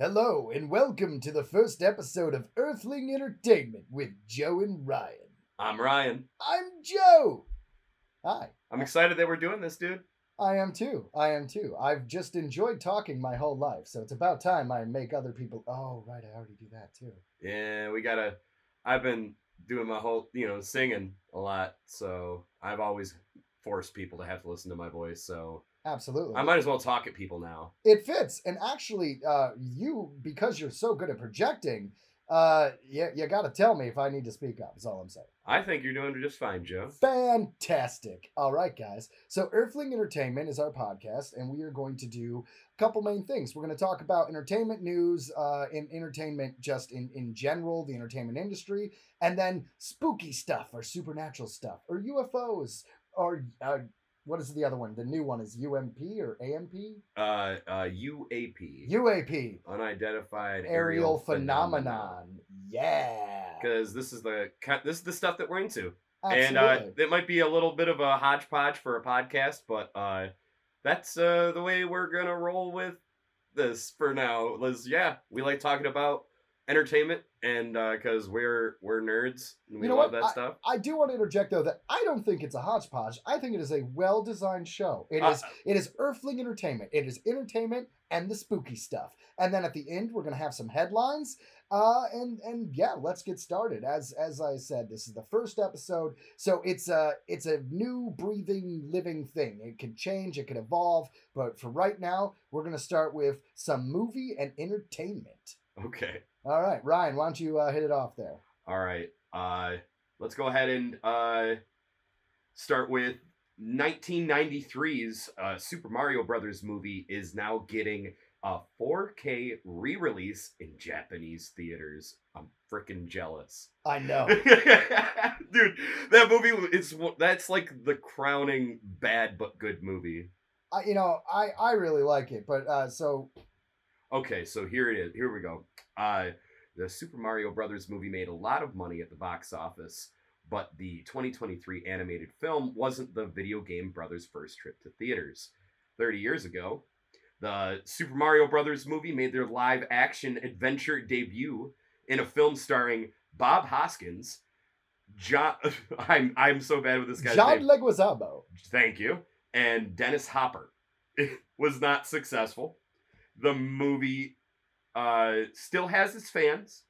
Hello, and welcome to the first episode of Earthling Entertainment with Joe and Ryan. I'm Ryan. I'm Joe. Hi. I'm excited that we're doing this, dude. I am too. I am too. I've just enjoyed talking my whole life, so it's about time I make other people. Oh, right, I already do that too. Yeah, we gotta. I've been doing my whole, you know, singing a lot, so I've always forced people to have to listen to my voice. So Absolutely. I might as well talk at people now. It fits, and actually, uh, you because you're so good at projecting, uh, you, you got to tell me if I need to speak up. Is all I'm saying. I think you're doing just fine, Joe. Fantastic. All right, guys. So, Earthling Entertainment is our podcast, and we are going to do a couple main things. We're going to talk about entertainment news, uh, in entertainment just in, in general, the entertainment industry, and then spooky stuff or supernatural stuff or UFOs or uh, what is the other one? The new one is UMP or AMP? Uh, uh, UAP. UAP. Unidentified Aerial phenomenon. Yeah. Because this is the this is the stuff that we're into. Absolutely. And uh, it might be a little bit of a hodgepodge for a podcast, but uh, that's uh, the way we're gonna roll with this for now. Liz, yeah, we like talking about entertainment, and because we're we're nerds and we You know love what? that stuff. I do want to interject though that I don't think it's a hodgepodge. I think it is a well-designed show. It Uh, is it is Earthling entertainment. It is entertainment and the spooky stuff. And then at the end we're gonna have some headlines. Uh and and yeah, let's get started. As as I said, this is the first episode, so it's a it's a new breathing living thing. It can change, it can evolve, but for right now, we're gonna start with some movie and entertainment. Okay, All right, Ryan, why don't you uh, hit it off there? all right. Uh, let's go ahead and uh, start with 1993's uh, Super Mario Brothers movie is now getting a 4K re-release in Japanese theaters. I'm freaking jealous. I know. Dude, that movie it's that's like the crowning bad but good movie. I, you know, I I really like it, but uh, so Okay, so here it is. Here we go. Uh the Super Mario Brothers movie made a lot of money at the box office, but the 2023 animated film wasn't the video game Brothers' first trip to theaters. 30 years ago, the Super Mario Brothers movie made their live action adventure debut in a film starring Bob Hoskins, John I'm I'm so bad with this guy's John name. Leguizamo. Thank you. And Dennis Hopper. It was not successful. The movie uh, still has its fans.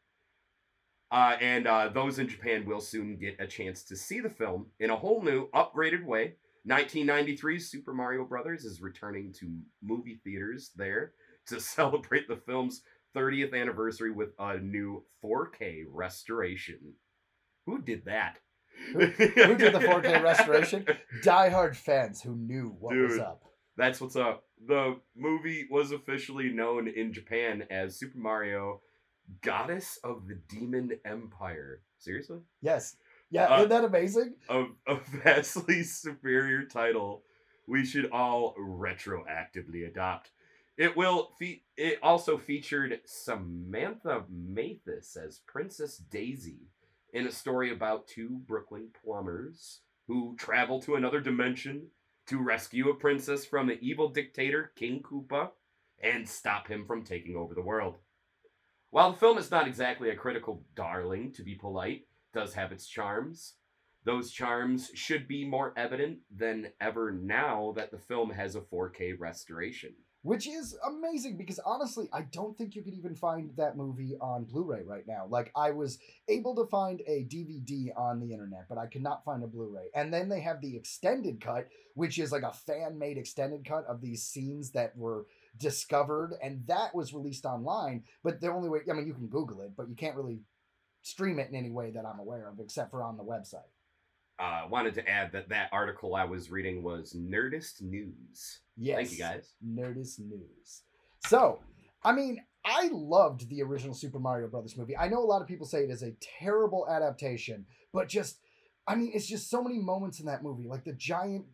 Uh, and uh, those in Japan will soon get a chance to see the film in a whole new, upgraded way. 1993's Super Mario Brothers is returning to movie theaters there to celebrate the film's 30th anniversary with a new 4K restoration. Who did that? Who- who did the 4K restoration? diehard fans who knew what was up. That's what's up. The movie was officially known in Japan as Super Mario Goddess of the Demon Empire. Seriously? Yes. Yeah, Uh, isn't that amazing? A, a vastly superior title we should all retroactively adopt. It will fe- it also featured Samantha Mathis as Princess Daisy in a story about two Brooklyn plumbers who travel to another dimension to rescue a princess from the evil dictator King Koopa and stop him from taking over the world. While the film is not exactly a critical darling, to be polite, it does have its charms. Those charms should be more evident than ever now that the film has a 4K restoration. Which is amazing because honestly, I don't think you could even find that movie on Blu-ray right now. Like I was able to find a DVD on the internet, but I could not find a Blu-ray. And then they have the extended cut, which is like a fan-made extended cut of these scenes that were discovered, and that was released online. But the only way, I mean, you can Google it, but you can't really stream it in any way that I'm aware of, except for on the website. Uh, wanted to add that that article I was reading was Nerdist News. Yes. Thank you guys. Nerdist news. So, I mean, I loved the original Super Mario Brothers movie. I know a lot of people say it is a terrible adaptation, but just I mean, it's just so many moments in that movie, like the giant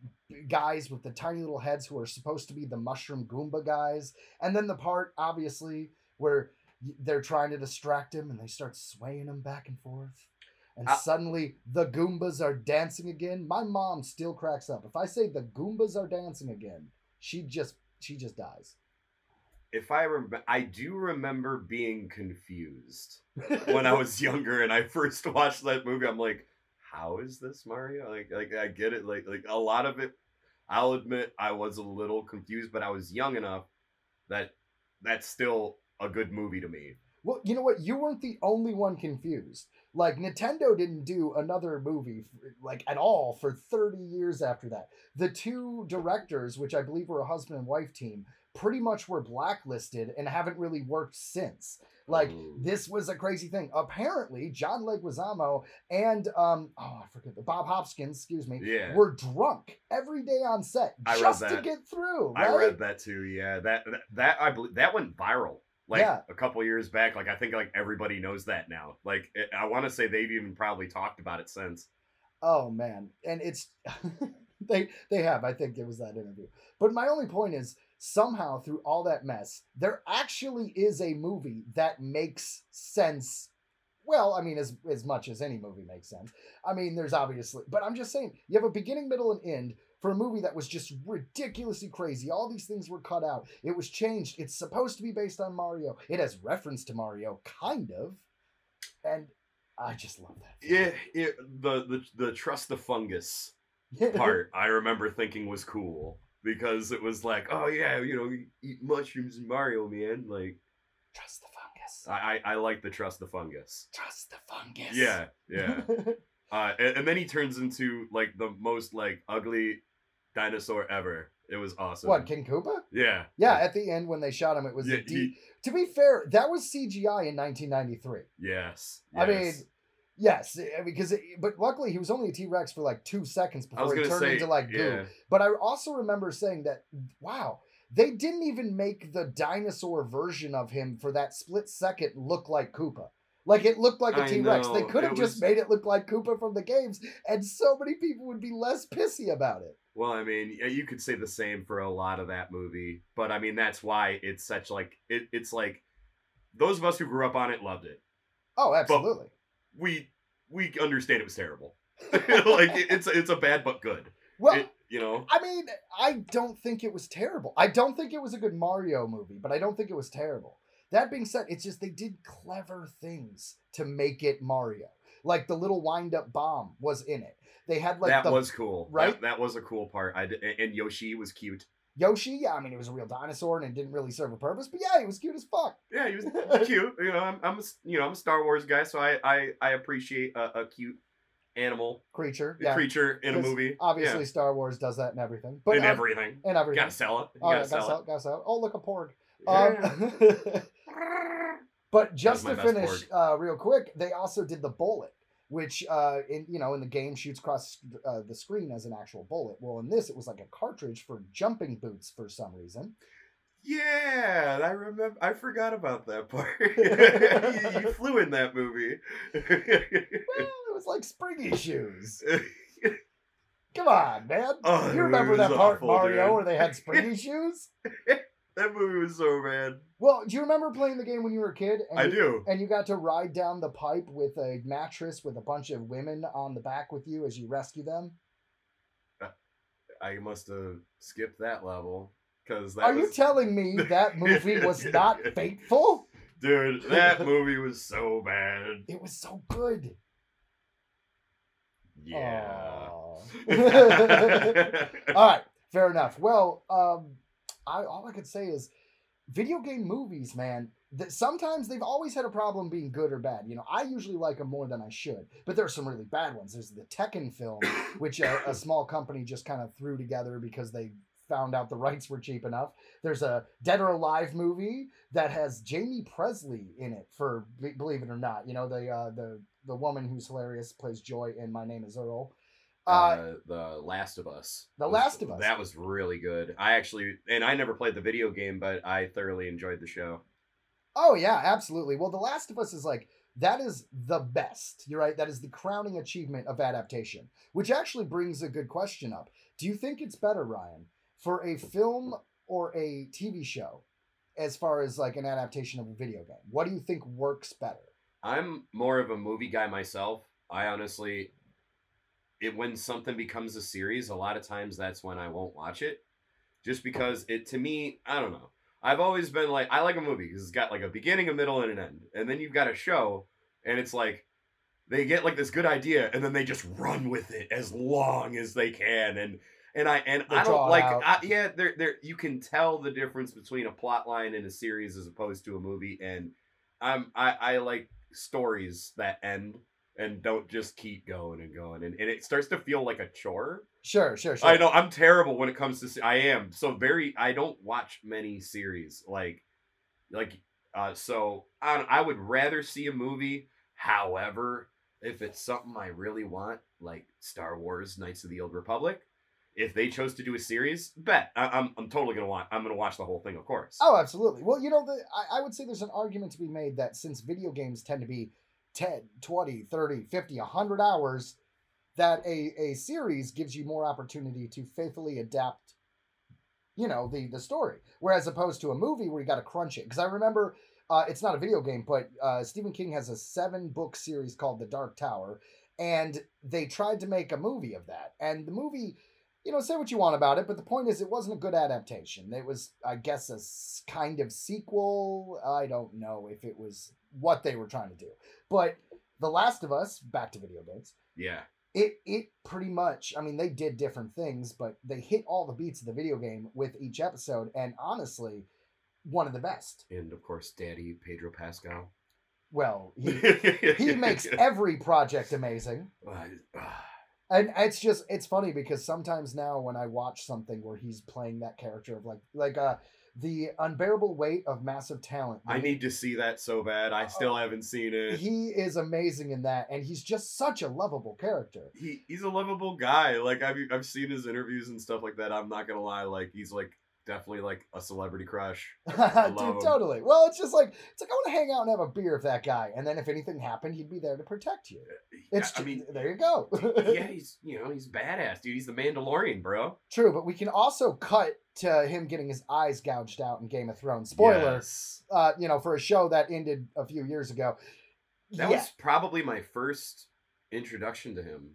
guys with the tiny little heads who are supposed to be the mushroom Goomba guys, and then the part obviously where they're trying to distract him and they start swaying him back and forth. And Uh, suddenly the Goombas are dancing again. My mom still cracks up. If I say the Goombas are dancing again, she just she just dies. if I remember, I do remember being confused when I was younger and I first watched that movie. I'm like, how is this Mario? Like, like I get it. Like, like a lot of it. I'll admit I was a little confused, but I was young enough that that's still a good movie to me. Well, you know what? You weren't the only one confused. Like Nintendo didn't do another movie like at all for 30 years after that. The two directors, which I believe were a husband and wife team, pretty much were blacklisted and haven't really worked since. Like Ooh. this was a crazy thing. Apparently, John Leguizamo and um oh I forget the Bob Hopkins, excuse me, Yeah. were drunk every day on set I just to get through. I read that too. Yeah, that that, that I believe that went viral like Yeah. a couple years back. Like I think like everybody knows that now. Like it, I want to say they've even probably talked about it since. Oh man, and it's they they have. I think it was that interview. But my only point is somehow through all that mess, there actually is a movie that makes sense. Well, I mean, as as much as any movie makes sense. I mean, there's obviously, but I'm just saying, you have a beginning, middle, and end for a movie that was just ridiculously crazy. All these things were cut out. It was changed. It's supposed to be based on Mario. It has reference to Mario, kind of, and I just love that. Yeah, it, the the the trust the fungus part I remember thinking was cool because it was like, oh yeah, you know, eat mushrooms in Mario, man. Like Trust the fungus. I I, I like the trust the fungus. Trust the fungus. Yeah, yeah. Uh, and, and then he turns into like the most like ugly dinosaur ever. It was awesome. what, King Koopa? Yeah. Yeah, at the end when they shot him, it was Yeah, a D. he- To be fair, that was CGI in 1993. yes. I mean, yes. yes, because it, but luckily he was only a T Rex for like two seconds before he turned say, into like goo. yeah. But I also remember saying that, wow, they didn't even make the dinosaur version of him for that split second look like Koopa. Like it looked like a T Rex. They could have just was- made it look like Koopa from the games, and so many people would be less pissy about it. Well, I mean, you could say the same for a lot of that movie, but I mean, that's why it's such like it, it's like those of us who grew up on it loved it. Oh, absolutely. We we understand it was terrible. like it's it's a bad but good. well, It- you know. I mean, I don't think it was terrible. I don't think it was a good Mario movie, but I don't think it was terrible. That being said, it's just they did clever things to make it Mario. Like the little wind up bomb was in it. They had like that the was cool, right? That, that was a cool part. I did, and Yoshi was cute. Yoshi. Yeah, I mean, it was a real dinosaur and it didn't really serve a purpose, but yeah, he was cute as fuck. Yeah, he was cute. You know, I'm, I'm a, you know I'm a Star Wars guy, so I I, I appreciate a, a cute animal Creature. Yeah. creature in a movie. Obviously, Star Wars does that and everything. yeah. But in everything. and everything. Gotta sell it. You yeah, gotta gotta sell sell, it. gotta sell. It. Oh, look a porg. Yeah. Um, but just to finish uh, real quick, they also did the bullet, which uh, in you know in the game shoots across uh, the screen as an actual bullet. Well, in this, it was like a cartridge for jumping boots for some reason. Yeah, I remember. I forgot about that part. you, you flew in that movie. Well, it was like springy shoes. Come on, man. Oh, you remember that part, awful, Mario, dude. where they had springy shoes? That movie was so bad. Well, do you remember playing the game when you were a kid? And I you, do. And you got to ride down the pipe with a mattress with a bunch of women on the back with you as you rescue them. I must have skipped that level because that Are was, you telling me that movie was not fateful? dude. That movie was so bad. It was so good. Yeah. All right, fair enough. Well, um, I all I could say is, video game movies, man. That sometimes they've always had a problem being good or bad. You know, I usually like them more than I should, but there are some really bad ones. There's the Tekken film, which a, a small company just kind of threw together because they found out the rights were cheap enough. There's a Dead or Alive movie that has Jaime Pressly in it for believe it or not. You know the uh, the the woman who's hilarious plays Joy in My Name Is Earl. Uh, uh, the Last of Us. The was- Last of Us. That was really good. I actually, and I never played the video game, but I thoroughly enjoyed the show. Oh yeah, absolutely. Well, The Last of Us is like that is the best. You're right. That is the crowning achievement of adaptation, which actually brings a good question up. Do you think it's better, Ryan, for a film or a TV show as far as like an adaptation of a video game? What do you think works better? I'm more of a movie guy myself. I honestly, it when something becomes a series, a lot of times that's when I won't watch it, just because it to me, I don't know. I've always been like, I like a movie because it's got like a beginning, a middle, and an end. And then you've got a show, and it's like they get like this good idea, and then they just run with it as long as they can. And and I and They I don't like. I, yeah, there there you can tell the difference between a plot line in a series as opposed to a movie. And I'm I I like stories that end and don't just keep going and going, and, and it starts to feel like a chore. Sure, sure, sure. I know I'm terrible when it comes to. se- I am so very. I don't watch many series like, like. Uh, so I, I would rather see a movie. However, if it's something I really want, like Star Wars: Knights of the Old Republic, if they chose to do a series, bet I, I'm I'm totally gonna watch. I'm gonna watch the whole thing, of course. Oh, absolutely. Well, you know, the, I, I would say there's an argument to be made that since video games tend to be 10, 20, 30, 50, 100 hours, that a, a series gives you more opportunity to faithfully adapt, you know, the, the story. Whereas opposed to a movie where you got to crunch it. Because I remember, uh, it's not a video game, but uh, Stephen King has a seven book series called The Dark Tower. And they tried to make a movie of that. And the movie you know, say what you want about it, but the point is, it wasn't a good adaptation. It was, I guess, a kind of sequel. I don't know if it was what they were trying to do, but The Last of Us, back to video games, yeah, it it pretty much. I mean, they did different things, but they hit all the beats of the video game with each episode, and honestly, one of the best. and of course, Daddy Pedro Pascal. Well, he he makes every project amazing. And it's just it's funny because sometimes now when I watch something where he's playing that character of like like uh the unbearable weight of massive talent. I need to see that so bad. I still haven't seen it. he is amazing in that and he's just such a lovable character. he he's a lovable guy. Like I've I've seen his interviews and stuff like that. I'm not gonna lie, like he's like definitely like a celebrity crush. Dude, totally. Well, it's just like it's like I want to hang out and have a beer with that guy, and then if anything happened, he'd be there to protect you. It's I mean, there you go. yeah, he's you know he's badass, dude. He's the Mandalorian, bro. True, but we can also cut to him getting his eyes gouged out in Game of Thrones. Spoiler, Yes. uh, you know, for a show that ended a few years ago. That yeah, was probably my first introduction to him.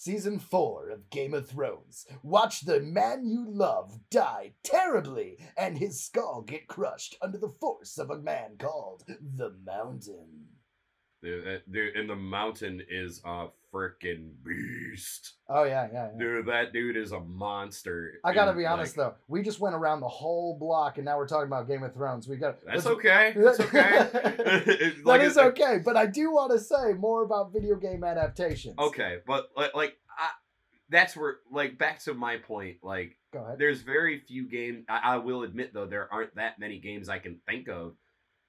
Season four of Game of Thrones. Watch the man you love die terribly and his skull get crushed under the force of a man called the Mountain. Dude, dude, uh, and the mountain is a freaking beast. Oh yeah, yeah. yeah. Dude, that dude is a monster. I gotta And, be honest like, though, we just went around the whole block and now we're talking about Game of Thrones. We got That's okay. That's okay. that Like, is uh, okay, but I do want to say more about video game adaptations. Okay, but like, like I, that's where like back to my point. Like, go ahead. there's very few games. I, I will admit though, there aren't that many games I can think of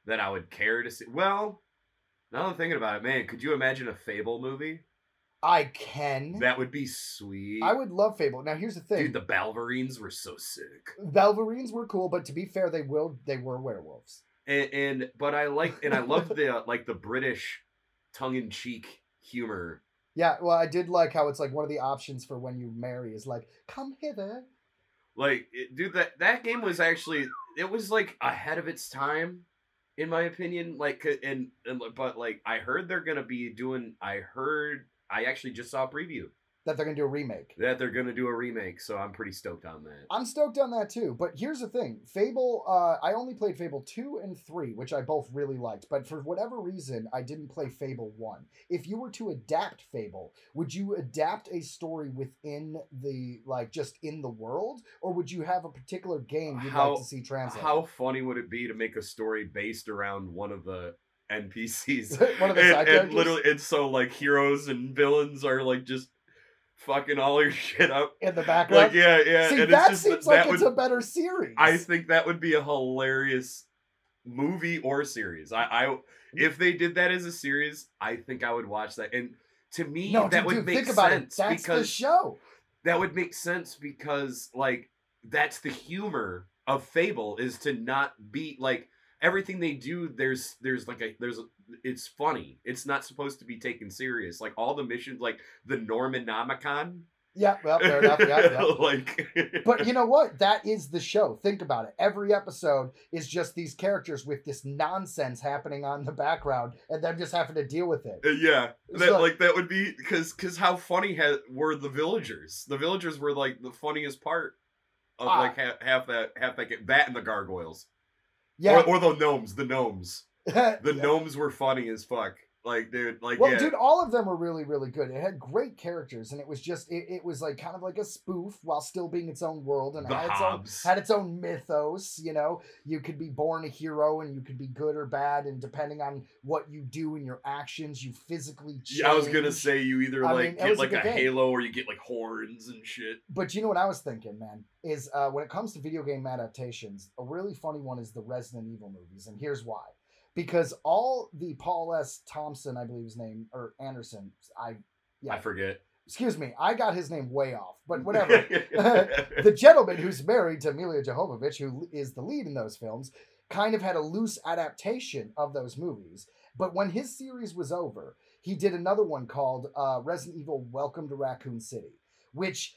that I would care to see. Well, now I'm thinking about it, man, could you imagine a Fable movie? I can. That would be sweet. I would love Fable. Now here's the thing: Dude, the Balverines were so sick. Balverines were cool, but to be fair, they will they were werewolves. And, and but I like and I love the uh, like the British tongue in cheek humor. Yeah, well, I did like how it's like one of the options for when you marry is like, come hither. Like, it, dude, that that game was actually it was like ahead of its time, in my opinion. Like, and and but like I heard they're gonna be doing. I heard I actually just saw a preview That they're gonna do a remake. that they're gonna do a remake, so I'm pretty stoked on that. I'm stoked on that too. But here's the thing: Fable. Uh, I only played Fable two and three, which I both really liked. But for whatever reason, I didn't play Fable one. If you were to adapt Fable, would you adapt a story within the like just in the world, or would you have a particular game you'd How- like to see translated? How funny would it be to make a story based around one of the NPCs? One of the and, side and literally, and so like heroes and villains are like just fucking all your shit up. in the background. Like yeah, yeah. See, and that just seems that like it's a better series. I think that would be a hilarious movie or series. I, I if they did that as a series, I think I would watch that. And to me, no, that dude, would dude, make think about it. sense because show. that would make sense because like that's the humor of Fable is to not be like everything they do. There's there's like a there's a, it's funny. It's not supposed to be taken serious. Like all the missions, like the Normonomicon. Yeah, well, fair enough. Yeah, yeah. like, But you know what? That is the show. Think about it. Every episode is just these characters with this nonsense happening on the background, and them just having to deal with it. Uh, yeah, that like- like that would be because because how funny ha- were the villagers? The villagers were like the funniest part of Ah. like half, half that half that ga- that and the gargoyles. Yeah. Or, or the gnomes. The gnomes. The Yeah. gnomes were funny as fuck. Like, dude, like, Well, yeah. dude, all of them were really, really good. It had great characters, and it was just, it, it was like kind of like a spoof while still being its own world, and had its, own, had its own mythos. You know, you could be born a hero, and you could be good or bad, and depending on what you do and your actions, you physically change. Yeah, I was gonna say you either I like mean, get was a like a, halo or you get like horns and shit. But you know what I was thinking, man, is uh, when it comes to video game adaptations, a really funny one is the Resident Evil movies, and here's why. Because all the Paul S. Thompson, I believe his name, or Anderson, I, yeah, I forget. excuse me, I got his name way off, but whatever. the gentleman who's married to Milla Jovovich, who is the lead in those films, kind of had a loose adaptation of those movies. But when his series was over, he did another one called uh, Resident Evil Welcome to Raccoon City, which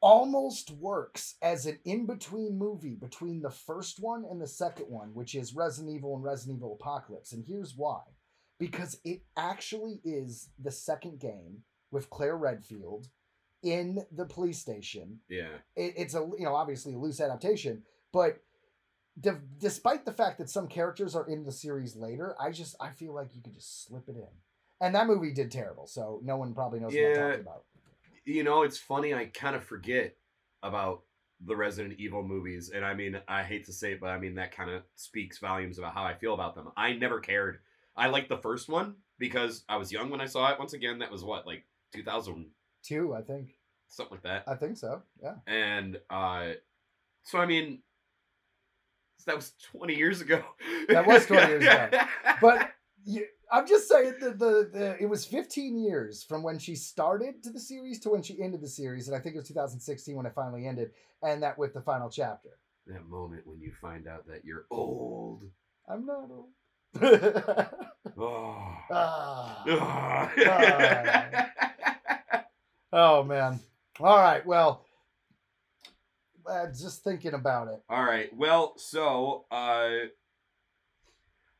almost works as an in between movie between the first one and the second one, which is Resident Evil and Resident Evil Apocalypse. And here's why. Because it actually is the second game with Claire Redfield in the police station. Yeah. it, it's a you know obviously a loose adaptation but d- despite the fact that some characters are in the series later i just i feel like you could just slip it in. And that movie did terrible so no one probably knows what i'm talking about You know, it's funny. I kind of forget about the Resident Evil movies, and I mean, I hate to say it, but I mean that kind of speaks volumes about how I feel about them. I never cared. I liked the first one because I was young when I saw it. Once again, that was what like 2002, i think something like that. i think so yeah and uh so i mean that was 20 years ago That was 20 years ago. but you, i'm just saying that the, the it was 15 years from when she started to the series to when she ended the series and i think it was 2016 when it finally ended and that with the final chapter that moment when you find out that you're old i'm not old oh, Ah. Ah. Oh man. All right. Well, uh, just thinking about it. all right well so uh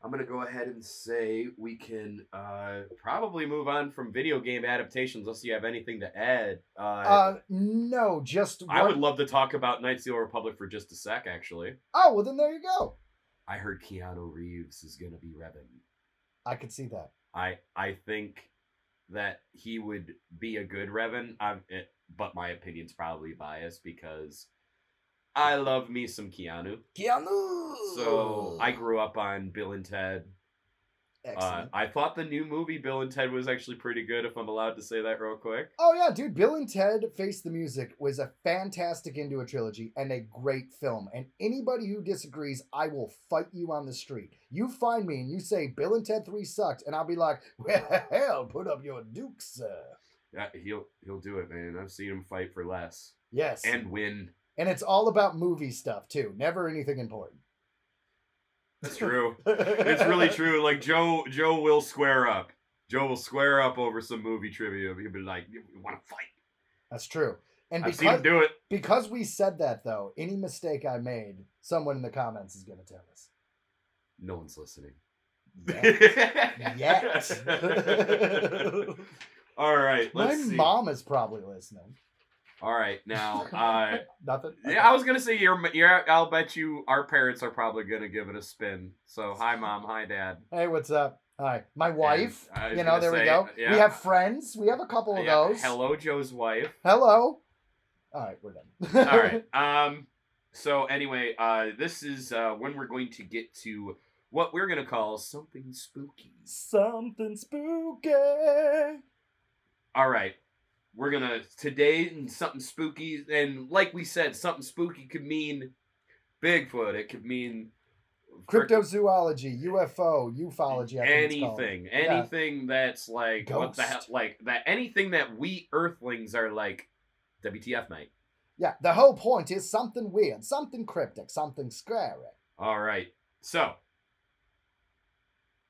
i'm gonna go ahead and say we can uh probably move on from video game adaptations unless you have anything to add uh, Uh, no, just i one- would love to talk about knights of the Old republic for just a sec actually Oh well, then there you go. i heard keanu reeves is gonna be revan I could see that. I I think that he would be a good Revan. I'm, it, but my opinion's probably biased because I love me some Keanu. Keanu. So I grew up on Bill and Ted. Uh. I thought the new movie Bill and Ted was actually pretty good. If I'm allowed to say that real quick. oh yeah, dude. Bill and Ted Face the Music was a fantastic into a trilogy and a great film. And anybody who disagrees, I will fight you on the street. You find me and you say Bill and Ted Three sucked, and I'll be like, well, put up your dukes, sir. Yeah, he'll he'll do it, man. I've seen him fight for less Yes. and win. And it's all about movie stuff too. Never anything important. That's true. it's really true. Like Joe, Joe will square up. Joe will square up over some movie trivia. He'll be like, "You want to fight?" That's true. And I've seen him because do it. because we said that though, any mistake I made, someone in the comments is gonna tell us. No one's listening. Yet. All right. My see. mom is probably listening. All right. Now, uh, Nothing. yeah, I was gonna say your, your. I'll bet you our parents are probably gonna give it a spin. So, hi, mom. Hi, dad. Hey, what's up? Hi, my wife. I was You know, gonna there we go. yeah. We have friends. We have a couple of Yeah, those. Hello, Joe's wife. Hello. All right, we're done. All right. Um. So anyway, uh, this is uh when we're going to get to what we're gonna call something spooky. Something spooky. All right. We're gonna today and something spooky, and like we said, something spooky could mean Bigfoot. It could mean Cryptozoology, UFO, ufology. I think anything, Yeah. anything that's like what the hell, like that, anything that we Earthlings are like. WTF, mate. Yeah, the whole point is something weird, something cryptic, something scary. All right. So,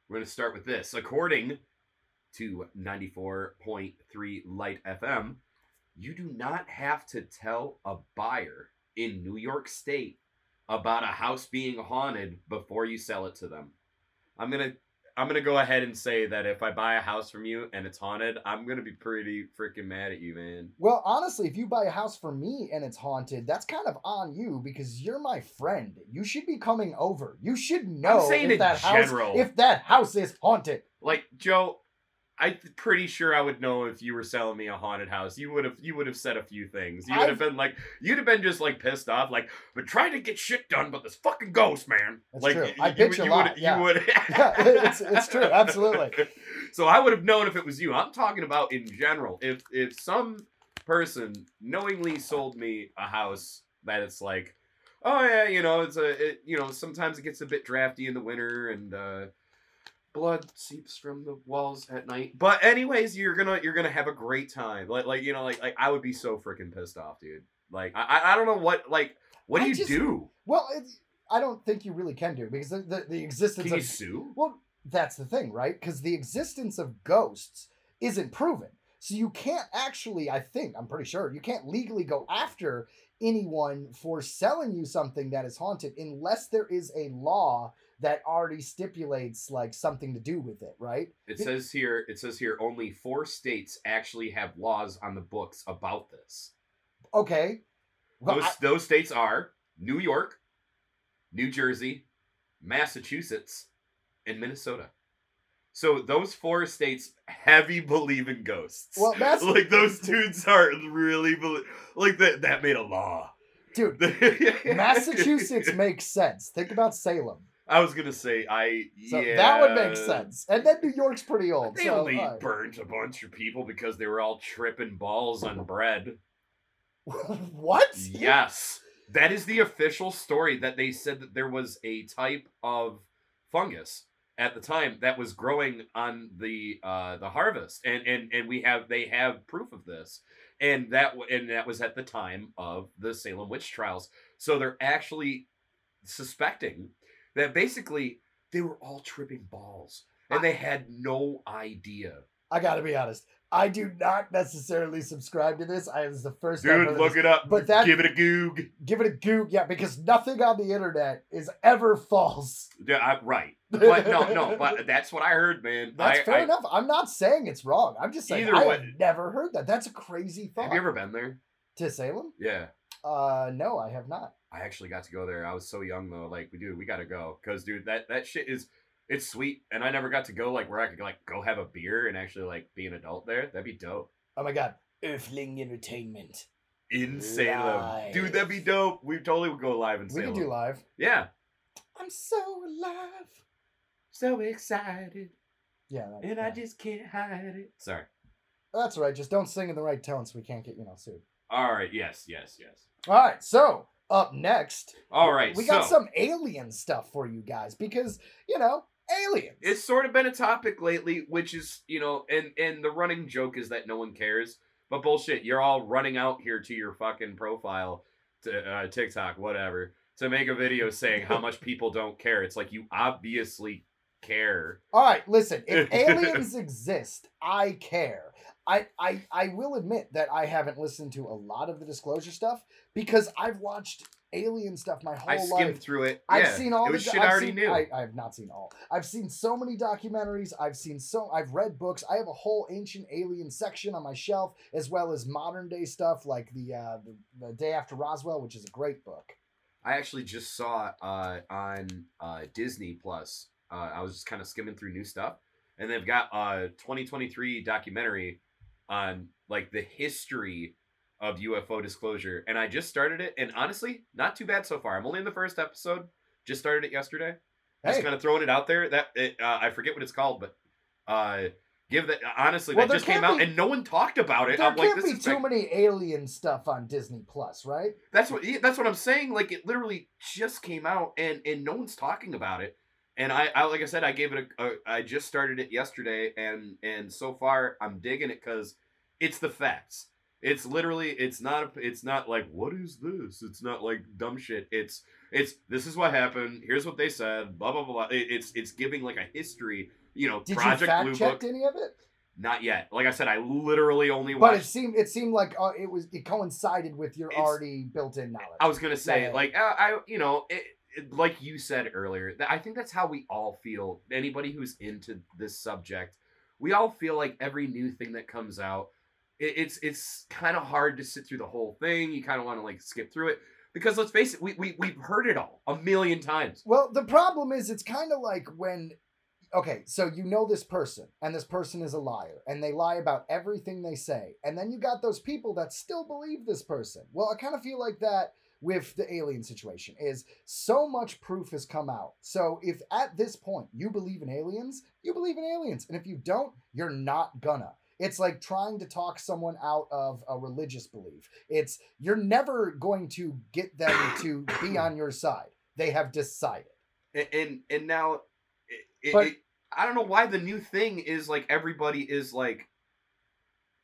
we're to start with this. According to 94.3 Light FM, you do not have to tell a buyer in New York State about a house being haunted before you sell it to them. I'm going to I'm gonna go ahead and say that if I buy a house from you and it's haunted, I'm gonna be pretty freaking mad at you, man. Well, honestly, if you buy a house for me and it's haunted, that's kind of on you because you're my friend. You should be coming over. You should know if in that general. house if that house is haunted. Like Joe, I'm pretty sure I would know if you were selling me a haunted house. You would have you would have said a few things. You would have been like you'd have been just like pissed off, like, but trying to get shit done, but this fucking ghost, man. That's like true. y- I you, bitch would- a you lot, would yeah. you would Yeah, it's- it's true, absolutely. So I would have known if it was you. I'm talking about in general. If if some person knowingly sold me a house that it's like, oh yeah, you know, it's a it, you know, sometimes it gets a bit drafty in the winter and uh blood seeps from the walls at night. But anyways, you're gonna you're gonna have a great time. Like like you know like like I would be so freaking pissed off, dude. Like I I- don't know what like what do I you just- do? Well, I don't think you really can do because the, the, the existence Can you of sue? well, that's the thing, right? Because the existence of ghosts isn't proven, so you can't actually. I think I'm pretty sure you can't legally go after anyone for selling you something that is haunted unless there is a law that already stipulates like something to do with it, right? It says here it says here only four states actually have laws on the books about this. Okay. Well, those I- those states are New York, New Jersey, Massachusetts, and Minnesota. So those four states heavy believe in ghosts. Well, that's- like those dudes are really belie- like that. That made a law. dude, Massachusetts makes sense. Think about Salem. I was gonna say I. So yeah. that would make sense. And then New York's pretty old. They so, only burnt a bunch of people because they were all tripping balls on bread. what? Yes. That is the official story that they said that there was a type of fungus at the time that was growing on the uh the harvest and and and we have they have proof of this and that and that was at the time of the Salem witch trials so they're actually suspecting that basically they were all tripping balls and they had no idea I gotta be honest. I do not necessarily subscribe to this. I was the first dude look it up But that- give it a goog Give it a goog, yeah, because nothing on the internet is ever false. yeah, I, right but no no but that's what I heard man That's I, fair I- enough. I'm not saying it's wrong. I'm just saying I way- never heard that. That's a crazy thought. Have you ever been there? to Salem? Yeah. Uh, no, I have not. I actually got to go there. I was so young though. Like, we dude, we gotta go. Cause dude, that that shit is it's sweet. And I never got to go like where I could like go have a beer and actually like be an adult there. That'd be dope. Oh my god, Earthling Entertainment. In Salem. Live. Dude, that'd be dope. We totally would go live in We Salem. can do live. Yeah. I'm so alive. So excited. Yeah, that- And yeah. I just can't hide it. Sorry. that's right. Just don't sing in the right tone so we can't get you know sued. Alright, yes, yes, yes. All right, so up next, All right, we got so- some alien stuff for you guys because you know aliens. it's sort of been a topic lately, which is you know, and and the running joke is that no one cares, but bullshit. You're all running out here to your fucking profile, to uh, TikTok, whatever, to make a video saying how much people don't care. It's like you obviously care. All right, listen. If aliens exist, I care. I, I I will admit that I haven't listened to a lot of the disclosure stuff because I've watched alien stuff my whole I skimmed life. through it. I've yeah, seen all it the was do- shit I've I already seen- knew. I, I have not seen all. I've seen so many documentaries. I've seen so I've read books. I have a whole ancient alien section on my shelf, as well as modern day stuff like the uh, the, the Day After Roswell, which is a great book. I actually just saw uh, on uh, Disney Plus. Uh, I was just kind of skimming through new stuff, and they've got a 2023 documentary on like the history of UFO disclosure. And I just started it, and honestly, not too bad so far. I'm only in the first episode. Just started it yesterday. Just Hey, kind of throwing it out there. That it, uh, I forget what it's called, but uh, give that honestly Well, that just came out, be- and no one talked about it. there I'm like, can't this be too like- many alien stuff on Disney Plus, right? That's what that's what I'm saying. Like it literally just came out and and no one's talking about it. And I, I like I said, I gave it a, a I just started it yesterday and and so far I'm digging it because it's the facts. It's literally it's not it's not like what is this? It's not like dumb shit. It's it's this is what happened. Here's what they said. Blah blah blah. blah. It, it's it's giving like a history. You know, Did Project you fact Blue checked Book. any of it? Not yet. Like I said, I literally only But it watched. seemed it seemed like uh, it was it coincided with your It's- already built-in knowledge. I was gonna say Yeah, like I, I you know it- like you said earlier, I think that's how we all feel. Anybody who's into this subject, we all feel like every new thing that comes out, it, it's it's kind of hard to sit through the whole thing. You kind of want to like skip through it because let's face it, we, we we've heard it all a million times. Well, the problem is it's kind of like when okay, so you know this person and this person is a liar and they lie about everything they say. And then you got those people that still believe this person. Well, I kind of feel like that with the alien situation is so much proof has come out. So if at this point you believe in aliens, you believe in aliens. And if you don't, you're not gonna. It's like trying to talk someone out of a religious belief. It's you're never going to get them to be on your side. They have decided. And and, and now, it, it, But- it- I don't know why the new thing is like everybody is like.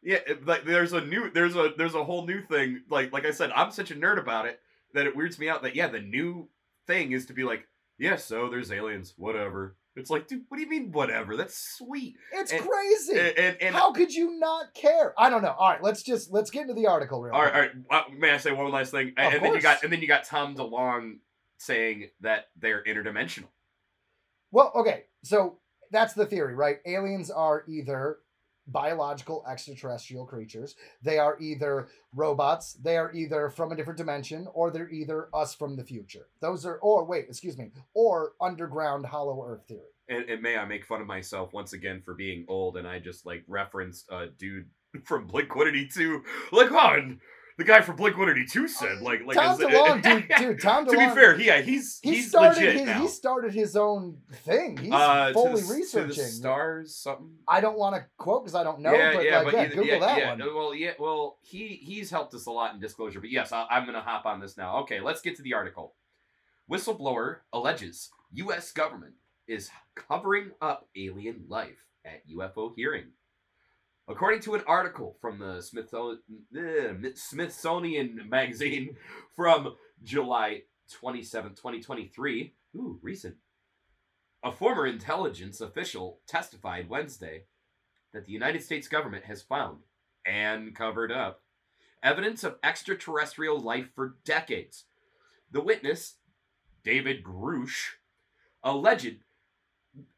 Yeah, like there's a new there's a there's a whole new thing like like I said I'm such a nerd about it that it weirds me out that yeah the new thing is to be like yeah so there's aliens whatever it's like dude what do you mean whatever that's sweet It's And- crazy. and and, and How could you not care? I don't know. All right, let's just let's get into the article real all right, quick. all right uh, may I say one last thing Of and, and then you course. got and then you got Tom DeLonge saying that they're interdimensional Well, okay, so that's the theory, right? Aliens are either biological extraterrestrial creatures, they are either robots, they are either from a different dimension, or they're either us from the future. Those are, or wait, excuse me, or underground hollow earth theory. and, and may I make fun of myself once again for being old, and I just like referenced a dude from Blink One Eighty Two, like on the guy from Blink One Eighty Two said, like, like Tom is DeLonge, dude, dude, Tom to be fair, yeah, he's he he's started legit his now. he started his own thing. He's uh, fully to the, researching. to the stars, something. I don't want to quote because I don't know, yeah, but yeah, like, but yeah, either- Google yeah, that yeah, one. Well, yeah, well, he he's helped us a lot in disclosure. But yes, I, I'm gonna hop on this now. Okay, let's get to the article. Whistleblower alleges U.S. government is covering up alien life at UFO hearing. According to an article from the Smithsonian, magazine from July 27, 2023, ooh, recent, a former intelligence official testified Wednesday that the United States government has found and covered up evidence of extraterrestrial life for decades. The witness, David Grusch, alleged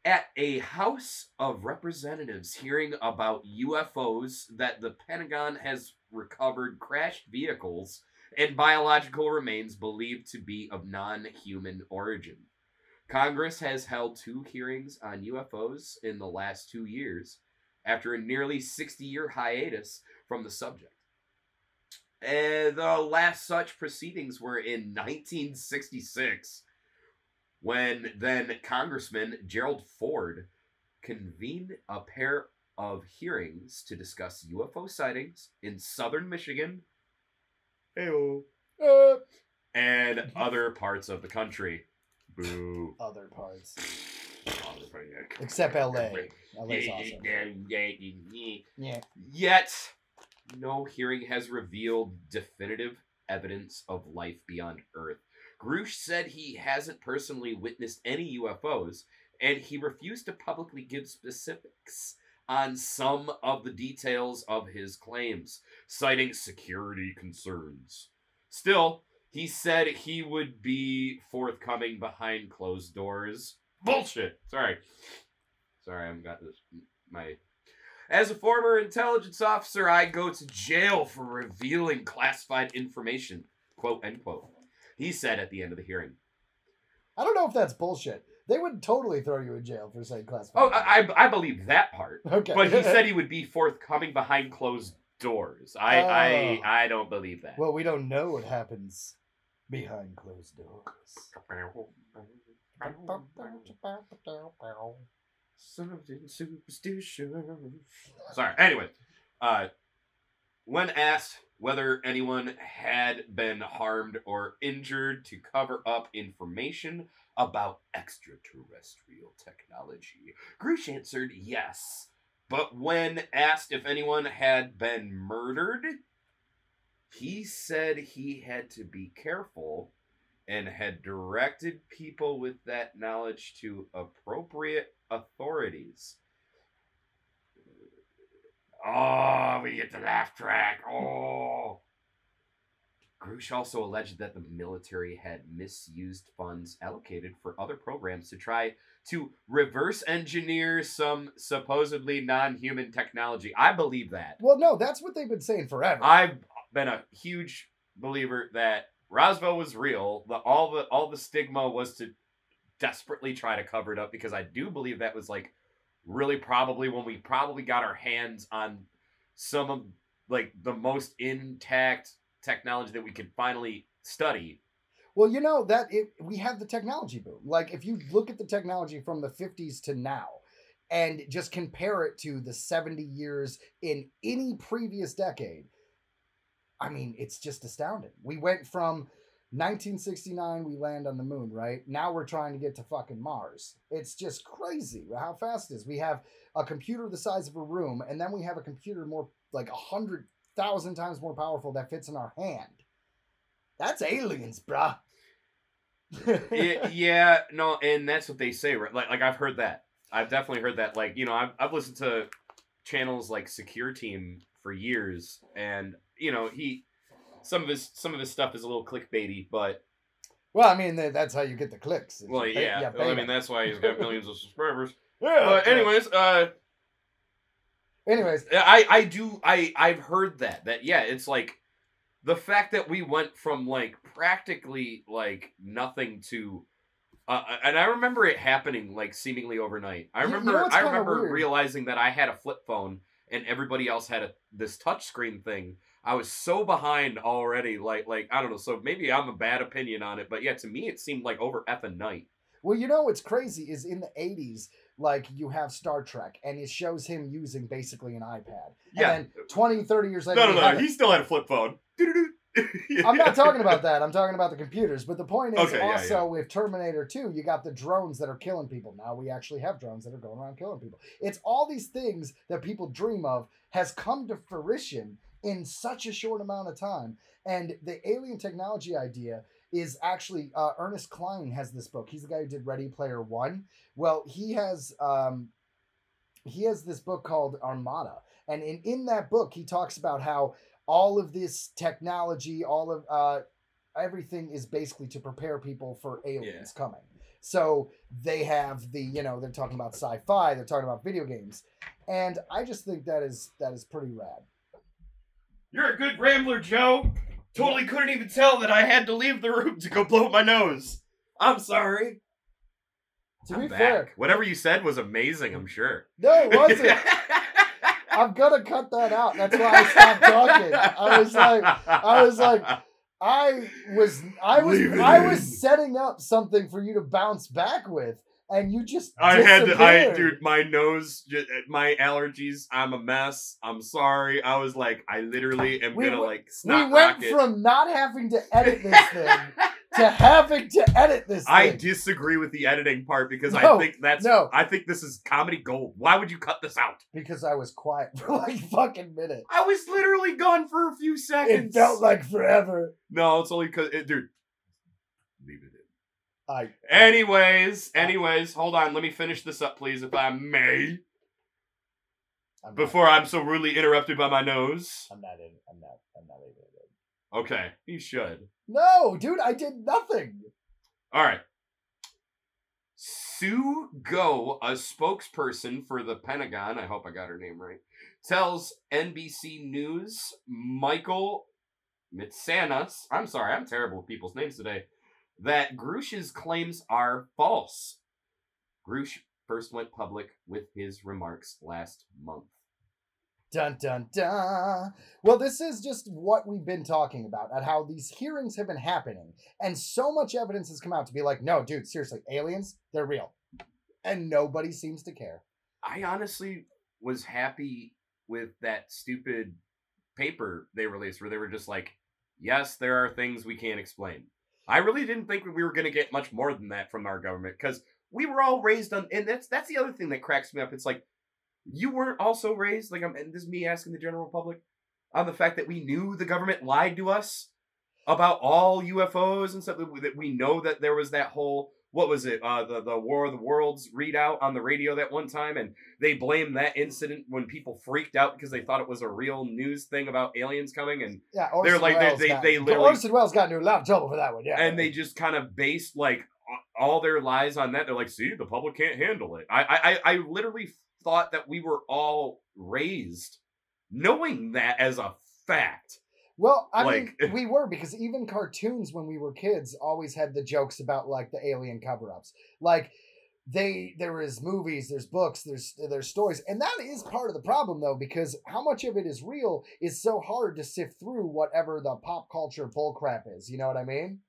at a House of Representatives hearing about UFOs that the Pentagon has recovered crashed vehicles and biological remains believed to be of non human origin. Congress has held two hearings on UFOs in the last two years after a nearly 60 year hiatus from the subject. And the last such proceedings were in 1966 when then Congressman Gerald Ford convened a pair of hearings to discuss UFO sightings in southern Michigan Heyo. Uh, and other parts of the country. Boo. other parts, except LA. LA's awesome. Yeah. Yet, no hearing has revealed definitive evidence of life beyond Earth. Grusch said he hasn't personally witnessed any UFOs, and he refused to publicly give specifics on some of the details of his claims, citing security concerns. Still, he said he would be forthcoming behind closed doors. Bullshit. Sorry. Sorry, I've got this my as a former intelligence officer, I go to jail for revealing classified information. Quote end quote. He said at the end of the hearing. I don't know if that's bullshit. They would totally throw you in jail for saying classified. Oh, I, I I believe that part. okay. But he said he would be forthcoming behind closed doors. I I Oh. I don't believe that. well, we don't know what happens behind closed doors. Something superstition. Sorry. Anyway, uh, when asked whether anyone had been harmed or injured to cover up information about extraterrestrial technology, Grusch answered yes. But when asked if anyone had been murdered, he said he had to be careful and had directed people with that knowledge to appropriate authorities. Oh, we get the laugh track. Oh. Grusch also alleged that the military had misused funds allocated for other programs to try to reverse engineer some supposedly non-human technology. I believe that. Well, no, that's what they've been saying forever. I've been a huge believer that Roswell was real. The all the all the stigma was to desperately try to cover it up because I do believe that was like really probably when we probably got our hands on some of like the most intact technology that we could finally study. Well, you know that it, we have the technology boom. Like if you look at the technology from the 50s to now and just compare it to the 70 years in any previous decade, I mean, it's just astounding. We went from 1969 we land on the moon, right? Now we're trying to get to fucking Mars. It's just crazy how fast it is. We have a computer the size of a room and then we have a computer more like a hundred thousand times more powerful that fits in our hand. That's aliens, bruh. yeah, yeah, no, and that's what they say, right? Like, like I've heard that. I've definitely heard that. Like, you know, I've I've listened to channels like Secure Team for years, and you know, he some of his some of his stuff is a little clickbaity, but Well, I mean, that's how you get the clicks. well, you yeah. well, I mean, that's why he's got millions of subscribers. Yeah, But okay. anyways, uh, anyways, I I do I I've heard that that yeah, it's like the fact that we went from like practically like nothing to. Uh, and I remember it happening like seemingly overnight. I You- you know remember I remember weird? realizing that I had a flip phone and everybody else had a this touchscreen thing. I was so behind already. Like like I don't know. So maybe I'm a bad opinion on it, but yeah, to me it seemed like over effing night. Well, you know what's crazy is in the 80s, like you have Star Trek and it shows him using basically an iPad. Yeah. And then 20, 30 years later, No, no, no. He still had a flip phone. I'm not talking about that. I'm talking about the computers. But the point is Okay, yeah, also yeah. with Terminator 2, you got the drones that are killing people. Now we actually have drones that are going around killing people. It's all these things that people dream of has come to fruition in such a short amount of time. And the alien technology idea is actually uh, Ernest Cline has this book. He's the guy who did Ready Player One. Well, he has um, he has this book called Armada, and in in that book he talks about how all of this technology, all of uh, everything is basically to prepare people for aliens coming. So they have the you know they're talking about sci-fi, they're talking about video games, and I just think that is that is pretty rad. You're a good rambler, Joe. Totally couldn't even tell that I had to leave the room to go blow my nose. I'm sorry. To I'm be back. fair, Whatever you said was amazing, I'm sure. no, it wasn't. I'm gonna cut that out. That's why I stopped talking. I was like, I was like, I was, I was, Leave it I was setting up something for you to bounce back with, and you just I had to, I, dude, my nose, my allergies, I'm a mess. I'm sorry. I was like, I literally am We gonna like We went rocket. from not having to edit this thing to having to edit this thing. I disagree with the editing part because I think that's, no. I think this is comedy gold. Why would you cut this out? because I was quiet for like fucking minute. I was literally gone for a few It seconds. felt like forever. no, it's only because, dude. I Anyways, anyways, hold on. Let me finish this up, please, if I may. I'm not, Before I'm so rudely interrupted by my nose. I'm not in. I'm not. I'm not in. Okay, you should. No, dude, I did nothing. All right. Sue Go, a spokesperson for the Pentagon, I hope I got her name right, tells NBC News Michael Mitsanas, I'm sorry, I'm terrible with people's names today, that Grusch's claims are false. Grusch first went public with his remarks last month. Dun dun dun. Well, this is just what we've been talking about at how these hearings have been happening, and so much evidence has come out to be like, no, dude, seriously, aliens, they're real, and nobody seems to care. I honestly was happy with that stupid paper they released where they were just like, yes, there are things we can't explain. I really didn't think we were going to get much more than that from our government because we were all raised on, and that's that's the other thing that cracks me up. It's like you weren't also raised like I'm, and this is me asking the general public on the fact that we knew the government lied to us about all UFOs and stuff that we- that we know that there was that whole what was it? Uh, the the War of the Worlds readout on the radio that one time, and they blamed that incident when people freaked out because they thought it was a real news thing about aliens coming, and Yeah, Orson like- they- Welles they- got, they literally- Orson Welles got into a lot of trouble for that one. Yeah, and they just kind of based like all their lies on that. They're like, see, the public can't handle it. I I I literally thought that we were all raised knowing that as a fact. Well, I Like- mean, we were because even cartoons when we were kids always had the jokes about like the alien cover-ups. Like they there is movies, there's books, there's there's stories, and that is part of the problem though because how much of it is real is so hard to sift through whatever the pop culture bullcrap is. You know what I mean?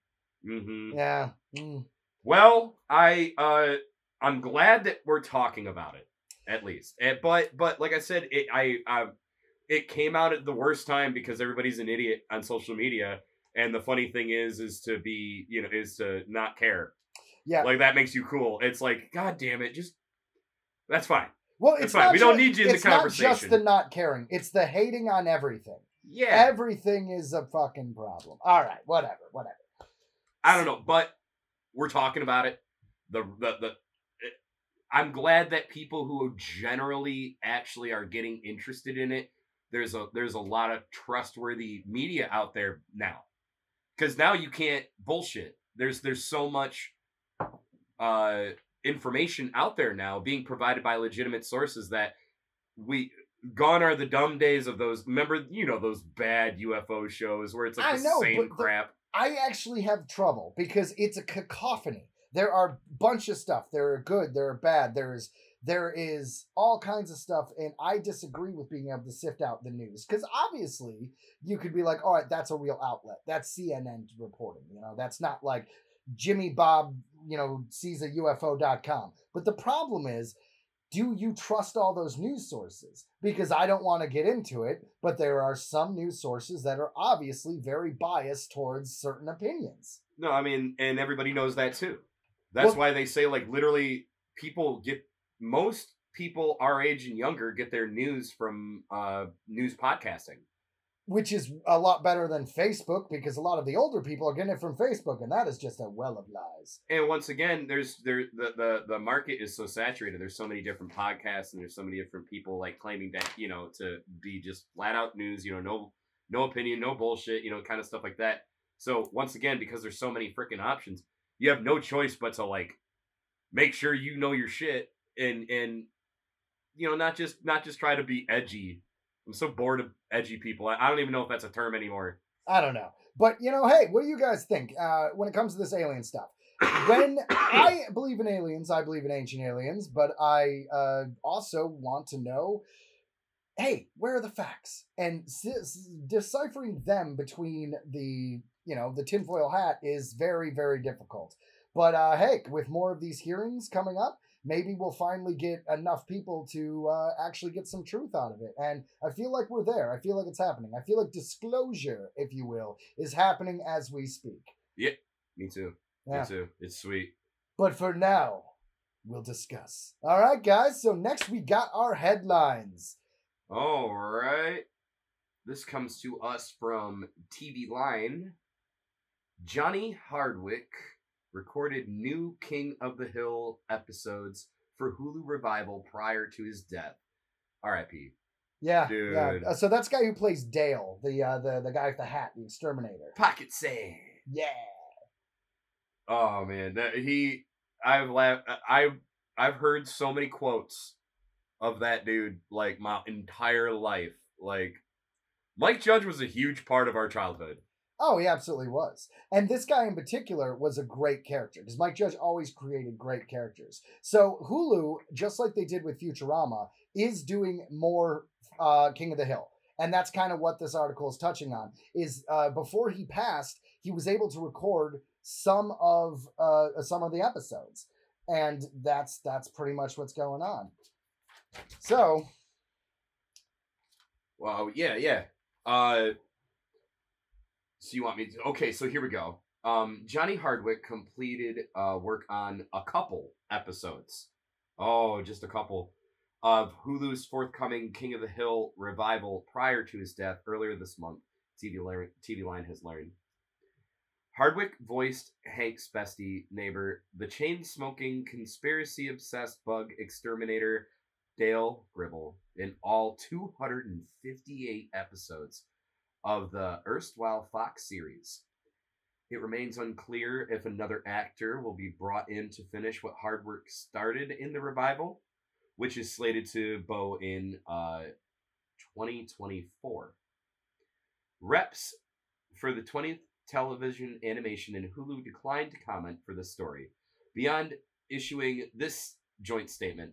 hmm Yeah. Mm. Well, I uh I'm glad that we're talking about it at least. Eh, but but like I said, it I I it came out at the worst time because everybody's an idiot on social media. And the funny thing is, is to be, you know, is to not care. Yeah. Like that makes you cool. It's like, god damn it, just that's fine. Well, it's fine. not We don't need you in the conversation. it's not just the not caring; it's the hating on everything. Yeah. Everything is a fucking problem. All right, whatever, whatever. I don't know, but we're talking about it. The the the. it- I'm glad that people who generally actually are getting interested in it. There's a there's a lot of trustworthy media out there now, because now you can't bullshit. There's there's so much uh, information out there now being provided by legitimate sources that we gone are the dumb days of those. Remember, you know those bad UFO shows where it's like I the know, same but the- crap. I actually have trouble because it's a cacophony. There are a bunch of stuff. There are good. There are bad. There is there is all kinds of stuff, and I disagree with being able to sift out the news because obviously you could be like, all right, that's a real outlet. That's CNN reporting. You know, that's not like Jimmy Bob. You know, sees a UFO.com. But the problem is. Do you trust all those news sources? Because I don't want to get into it, but there are some news sources that are obviously very biased towards certain opinions. No, I mean, and everybody knows that too. That's Well- why they say like literally people get most people our age and younger get their news from uh news podcasting. which is a lot better than Facebook because a lot of the older people are getting it from Facebook, and that is just a well of lies. And once again, there's there the, the the market is so saturated. There's so many different podcasts and there's so many different people like claiming that, you know, to be just flat out news, you know, no no opinion, no bullshit, you know, kind of stuff like that. So once again, because there's so many freaking options, you have no choice but to like make sure you know your shit and and you know not just not just try to be edgy. I'm so bored of edgy people. I, I don't even know if that's a term anymore. I don't know, but you know, hey, what do you guys think uh, when it comes to this alien stuff? When I believe in aliens, I believe in ancient aliens, but I uh, also want to know. Hey, where are the facts? And deciphering them between the, you know, the tinfoil hat is very, very difficult. But uh, hey, with more of these hearings coming up, maybe we'll finally get enough people to uh, actually get some truth out of it. And I feel like we're there. I feel like it's happening. I feel like disclosure, if you will, is happening as we speak. Yeah, me too. Yeah. Me too. It's sweet. But for now, we'll discuss. All right, guys. So next we got our headlines. All right. This comes to us from TV Line. Johnny Hardwick recorded new King of the Hill episodes for Hulu Revival prior to his death. R.I.P. Yeah, Dude. yeah. Uh, so that's the guy who plays Dale, the uh, the the guy with the hat, the exterminator. Pocket sand. Yeah. Oh man, that he. I've laughed. I've I've heard so many quotes of that dude like my entire life. Like Mike Judge was a huge part of our childhood. Oh, he absolutely was. And this guy in particular was a great character because Mike Judge always created great characters. So Hulu, just like they did with Futurama, is doing more uh, King of the Hill. And that's kind of what this article is touching on. Is uh, before he passed, he was able to record some of uh, some of the episodes, and that's that's pretty much what's going on. So Well, yeah, yeah. Uh, so you want me to? Okay, so here we go. Um, Johnny Hardwick completed uh, work on a couple episodes. Oh, just a couple of Hulu's forthcoming King of the Hill revival prior to his death earlier this month. TV Line, TV Line has learned. Hardwick voiced Hank's bestie neighbor, the chain smoking, conspiracy obsessed bug exterminator Dale Gribble, in all 258 episodes of the erstwhile Fox series. It remains unclear if another actor will be brought in to finish what Hardwick started in the revival, which is slated to bow in uh, 2024. Reps for the 20th television animation and Hulu declined to comment for the story. Beyond issuing this joint statement,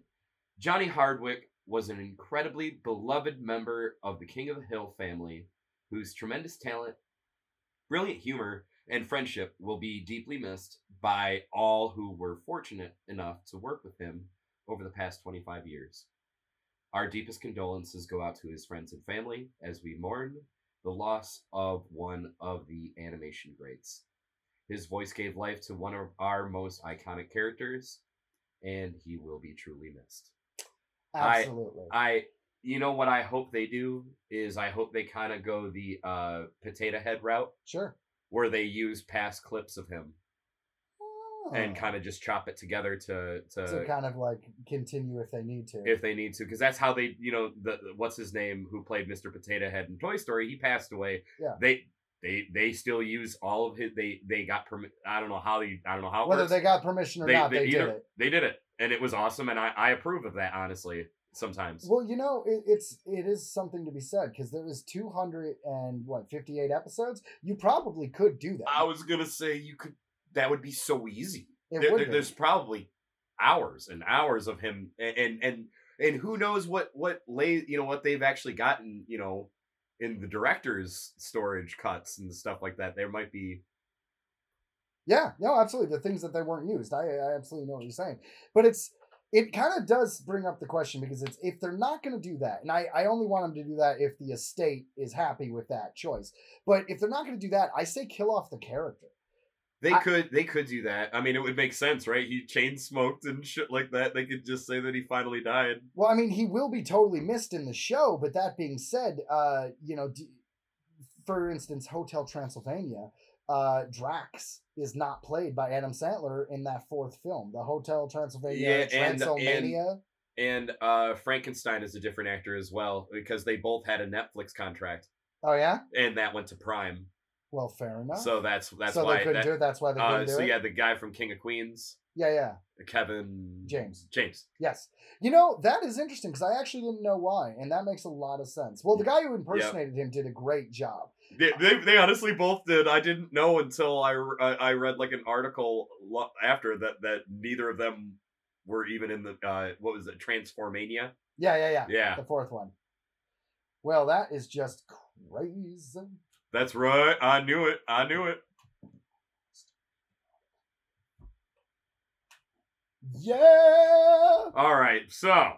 Johnny Hardwick was an incredibly beloved member of the King of the Hill family, whose tremendous talent, brilliant humor, and friendship will be deeply missed by all who were fortunate enough to work with him over the past 25 years. Our deepest condolences go out to his friends and family as we mourn the loss of one of the animation greats. His voice gave life to one of our most iconic characters, and he will be truly missed. Absolutely. I, you know what I hope they do is I hope they kind of go the uh, potato head route sure. where they use past clips of him and Oh. kind of just chop it together to to to kind of like continue if they need to. if they need to because that's how they you know the what's his name who played Mr. Potato Head in Toy Story he passed away Yeah. they they they still use all of his they they got permit I don't know how they I don't know how Whether works. they got permission or They- not, they they, did it. they did it and it was awesome and I I approve of that honestly sometimes Well, you know, it, it's it is something to be said because there was two hundred and what fifty eight episodes. You probably could do that. I was gonna say you could that would be so easy it There- there- there's probably hours and hours of him and and and, and who knows what what lay you know what they've actually gotten you know in the director's storage cuts and stuff like that there might be Yeah, no, absolutely. The things that they weren't used, I, I absolutely know what you're saying. But it's it kind of does bring up the question because it's if they're not going to do that, and I, I only want them to do that if the estate is happy with that choice. But if they're not going to do that, I say kill off the character. They I- could they could do that. I mean, it would make sense, right? He chain smoked and shit like that. They could just say that he finally died. Well, I mean, he will be totally missed in the show. But that being said, uh, you know, d- for instance, Hotel Transylvania, uh, Drax is not played by Adam Sandler in that fourth film, the Hotel Transylvania, Yeah, and- and- Transylvania. And uh Frankenstein is a different actor as well because they both had a Netflix contract oh yeah, and that went to Prime. well, fair enough. So that's that's so why they couldn't that, do it. That's why they couldn't uh, do so it. yeah, the guy from King of Queens, yeah, yeah. Kevin James. James. Yes. You know, that is interesting because I actually didn't know why, and that makes a lot of sense. Well, the guy who impersonated him did a great job. They, they, they honestly both did. I didn't know until I, I I read like an article after that that neither of them were even in the uh what was it Transformania? Yeah, yeah, yeah. Yeah, The fourth one. Well, that is just crazy. that's right. I knew it. I knew it. Yeah. All right. So,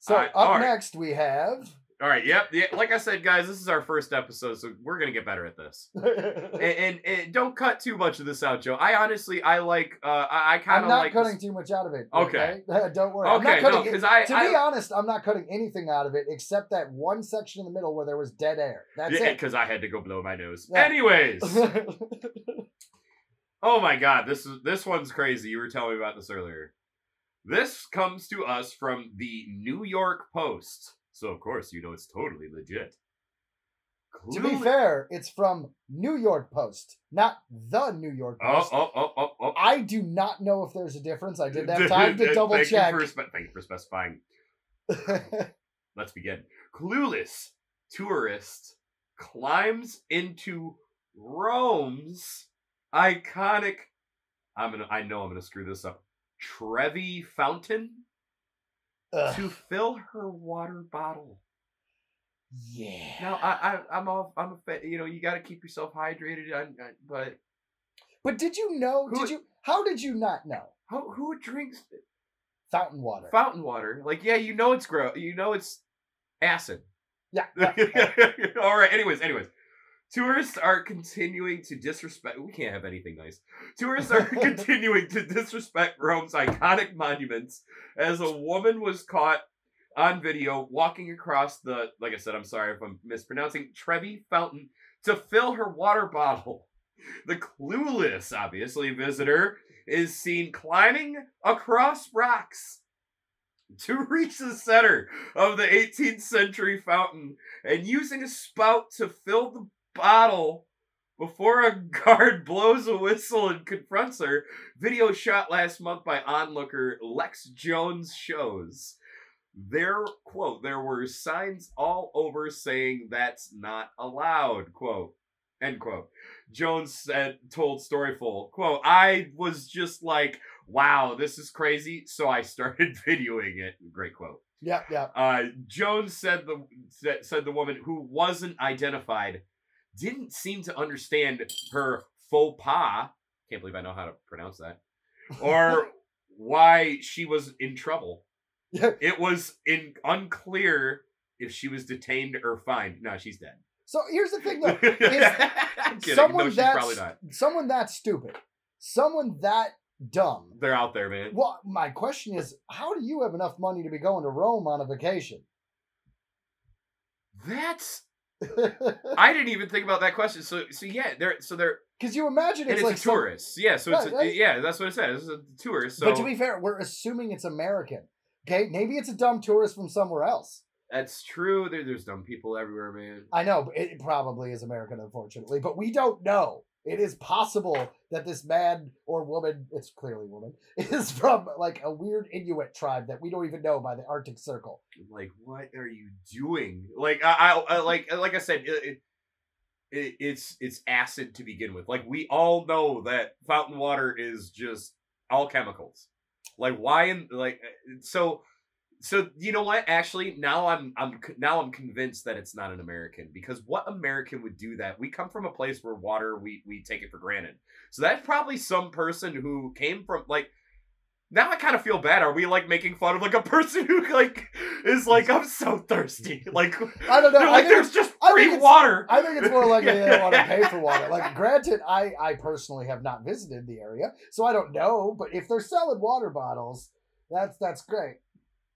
So Alright, up next we have. All right. Yep. Yeah, like I said, guys, this is our first episode, so we're gonna get better at this. And, and, and don't cut too much of this out, Joe. I honestly, I like. Uh, I, I kind of. Like. I'm not like. cutting this- too much out of it. Okay. Okay. Don't worry. I'm Okay, not no, cutting because I, to I be honest, I'm not cutting anything out of it except that one section in the middle where there was dead air. That's yeah, it. because I had to go blow my nose. Yeah. Anyways. Oh my god, this is this one's crazy. You were telling me about this earlier. This comes to us from the New York Post. So of course you know it's totally legit. to be fair, it's from New York Post, not the New York Oh, Post. oh, oh, oh, oh. I do not know if there's a difference. I didn't have time to double thank check. You for, spe- thank you for specifying. Let's begin. Clueless tourist climbs into Rome's iconic. I'm gonna. I know I'm gonna screw this up. Trevi Fountain Ugh, to fill her water bottle. yeah. Now I, I I'm all I'm a you know you got to keep yourself hydrated. I, I, but But did you know? Who- Did you? How did you not know? who who drinks Fountain water. fountain water? Like yeah, you know it's gross. You know it's acid. Yeah, yeah, All right. Anyways, anyways, tourists are continuing to disrespect. We can't have anything nice. Tourists are continuing to disrespect Rome's iconic monuments as a woman was caught on video walking across the. Like I said, I'm sorry if I'm mispronouncing Trevi Fountain to fill her water bottle. The clueless, obviously, visitor is seen climbing across rocks to reach the center of the 18th century fountain and using a spout to fill the bottle before a guard blows a whistle and confronts her. Video shot last month by onlooker Lex Jones shows. There, quote, there were signs all over saying that's not allowed, quote, end quote. Jones said, told Storyful, quote, I was just like, wow, this is crazy. So I started videoing it. Great quote. Yeah, yeah. Uh, Jones said the said, said the woman who wasn't identified didn't seem to understand her faux pas. Can't believe I know how to pronounce that. Or why she was in trouble. Yeah. It was in unclear if she was detained or fined. No, she's dead. So here's the thing, though. I'm someone no, she's that's- probably not. someone that stupid, someone that dumb. They're out there, man. Well, my question is, how do you have enough money to be going to Rome on a vacation? That's I didn't even think about that question. So so yeah, they're so they're Because you imagine it's, it's like a some- tourist. Yeah, so it's right. yeah, that's what it says. It's a tourist. So But to be fair, we're assuming it's American. Okay, maybe it's a dumb tourist from somewhere else. that's true. There, there's dumb people everywhere, man. I know, but it probably is American, unfortunately. But we don't know. It is possible that this man or woman, it's clearly woman, is from like a weird Inuit tribe that we don't even know by the Arctic Circle. Like, what are you doing? Like, I, I, like, like I said, it, it, it, it's it's acid to begin with. Like, we all know that fountain water is just all chemicals. Like, why? In like, uh, so, so you know what? Actually, now I'm I'm now I'm convinced that it's not an American because what American would do that? We come from a place where water we we take it for granted. So that's probably some person who came from like. Now I kind of feel bad. Are we like making fun of like a person who like is like I'm so thirsty? Like I don't know. they're I like there's just free it's- water. I think it's more likely they don't want to pay for water. Like, granted, I I personally have not visited the area, so I don't know. But if they're selling water bottles, that's that's great.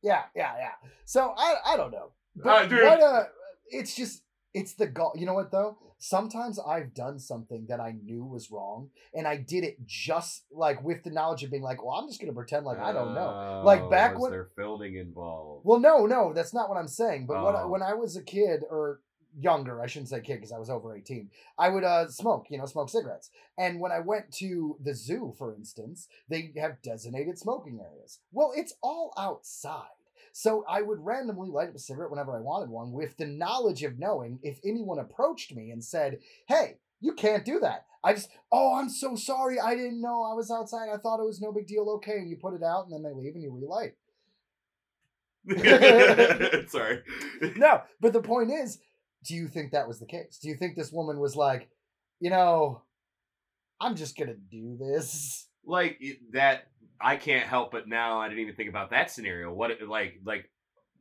Yeah, yeah, yeah. So I I don't know. But Uh, what uh, it's just it's the goal. You know what though? Sometimes I've done something that I knew was wrong, and I did it just like with the knowledge of being like, well, I'm just gonna pretend like I don't know. Like, Oh, back was when- there filming involved. Well, no, no, that's not what I'm saying. But when, I, Oh. when I was a kid or younger, I shouldn't say kid because I was over 18, I would uh, smoke, you know, smoke cigarettes. And when I went to the zoo, for instance, they have designated smoking areas. Well, it's all outside. So I would randomly light up a cigarette whenever I wanted one with the knowledge of knowing if anyone approached me and said, hey, you can't do that. I just, oh, I'm so sorry. I didn't know I was outside. I thought it was no big deal. Okay. And you put it out and then they leave and you relight. Sorry. no, but the point is, do you think that was the case? Do you think this woman was like, you know, I'm just gonna do this? Like that, I can't help but now I didn't even think about that scenario. What it like like.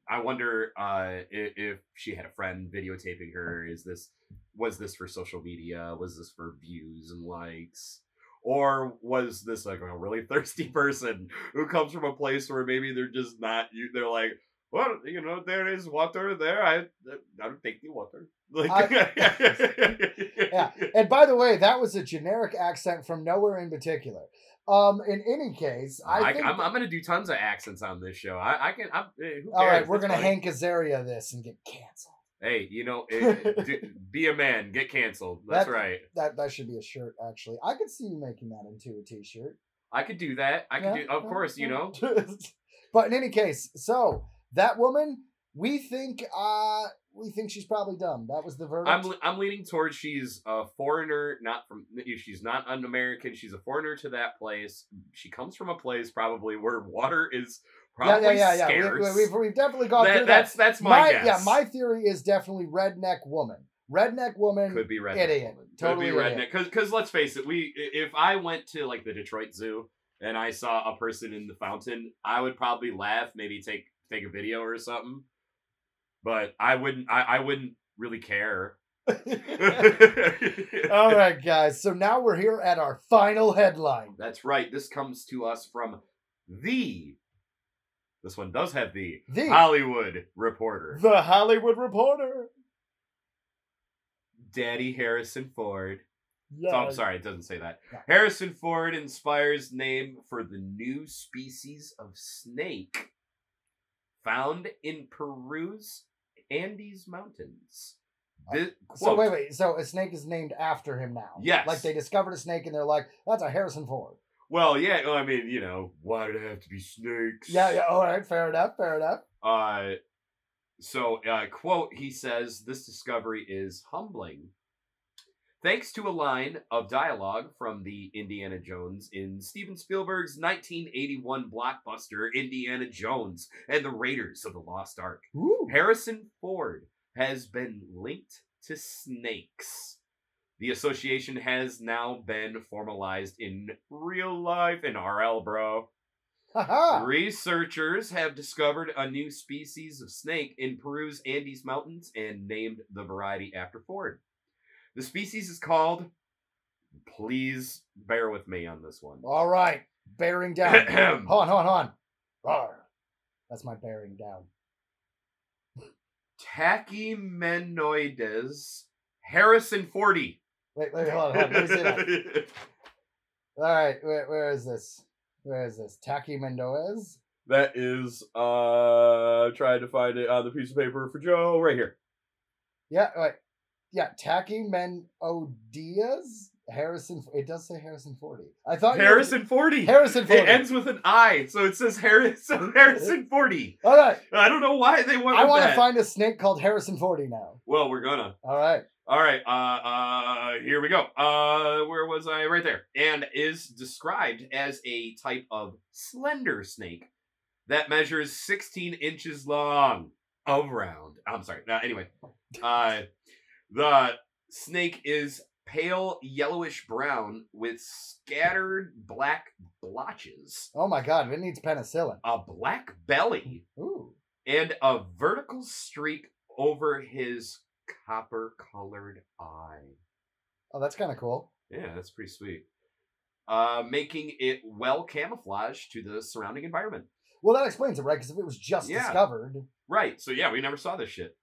I wonder uh, if, if she had a friend videotaping her. Is this was this for social media? Was this for views and likes? Or was this like a really thirsty person who comes from a place where maybe they're just not you? They're like, well, you know, there is water there. I I don't take the water. Like, Yeah. And by the way, that was a generic accent from nowhere in particular. Um, in any case, I, I, think. am I'm gonna do tons of accents on this show. I, I can. I'm, eh, all right, we're gonna funny. Hank Azaria this and get canceled. Hey, you know, eh, d- be a man, get canceled. That's That- right. That that should be a shirt. Actually, I could see you making that into a T-shirt. I could do that. I could Yeah, do. Of yeah, course, you know. but in any case, so that woman, we think, uh, we think she's probably dumb. That was the verdict. I'm I'm leaning towards she's a foreigner, not from. She's not an American. She's a foreigner to that place. She comes from a place probably where water is yeah, probably yeah, yeah, yeah. scarce. We, have we've definitely gone That- through that's that. that's that's my, guess. yeah, my theory is definitely redneck woman. Redneck woman. could be redneck. idiot. woman. Totally could be idiot. redneck. Because because let's face it, we if I went to like the Detroit Zoo and I saw a person in the fountain, I would probably laugh, maybe take take a video or something. But I wouldn't. I, I wouldn't really care. All right, guys. So now we're here at our final headline. That's right. This comes to us from the. This one does have the The Hollywood Reporter. The Hollywood Reporter. Daddy Harrison Ford. Oh, I'm sorry, it doesn't say that. Yeah. Harrison Ford inspires name for the new species of snake found in Peru's Andes Mountains. This, So wait, wait. So a snake is named after him now. Yes. Like they discovered a snake and they're like, "That's a Harrison Ford." Well, yeah, well, I mean, you know, why did it have to be snakes? Yeah. Yeah. All right. Fair enough. Fair enough. Uh, so, uh, quote, he says, this discovery is humbling. Thanks to a line of dialogue from the Indiana Jones in Steven Spielberg's 1981 blockbuster Indiana Jones and the Raiders of the Lost Ark, Ooh. Harrison Ford has been linked to snakes. The association has now been formalized in real life in RL, bro. Researchers have discovered a new species of snake in Peru's Andes Mountains and named the variety after Ford. The species is called. Please bear with me on this one. All right. Bearing down. hold on. Hold on. Hold on. Rawr. That's my bearing down. Tachymenoides Harrison 40. Wait. Wait. Hold on. Hold on. Let me see that. All right. Where, where is this? Where is this? Mendoez. that is, uh, trying to find it on the piece of paper for Joe right here. Yeah. Wait. Yeah. Taki Menodias. Harrison. It does say Harrison Forty. I thought Harrison 40. Harrison Forty. It ends with an I, so it says Harrison Harrison 40. All right. I don't know why they went I want to find a snake called Harrison Forty now. Well, we're gonna. All right. All right. Uh, uh, here we go. Uh, where was I? Right there. And is described as a type of slender snake that measures 16 inches long. Around. I'm sorry. Uh, anyway, uh, the snake is pale yellowish brown with scattered black blotches, Oh my God! It needs penicillin. a black belly, Ooh. and a vertical streak over his copper colored eye. Oh, that's kind of cool. Yeah, that's pretty sweet. Uh, making it well camouflaged to the surrounding environment. Well, that explains it, right? Because if it was just Yeah. discovered, Right. So yeah, we never saw this shit.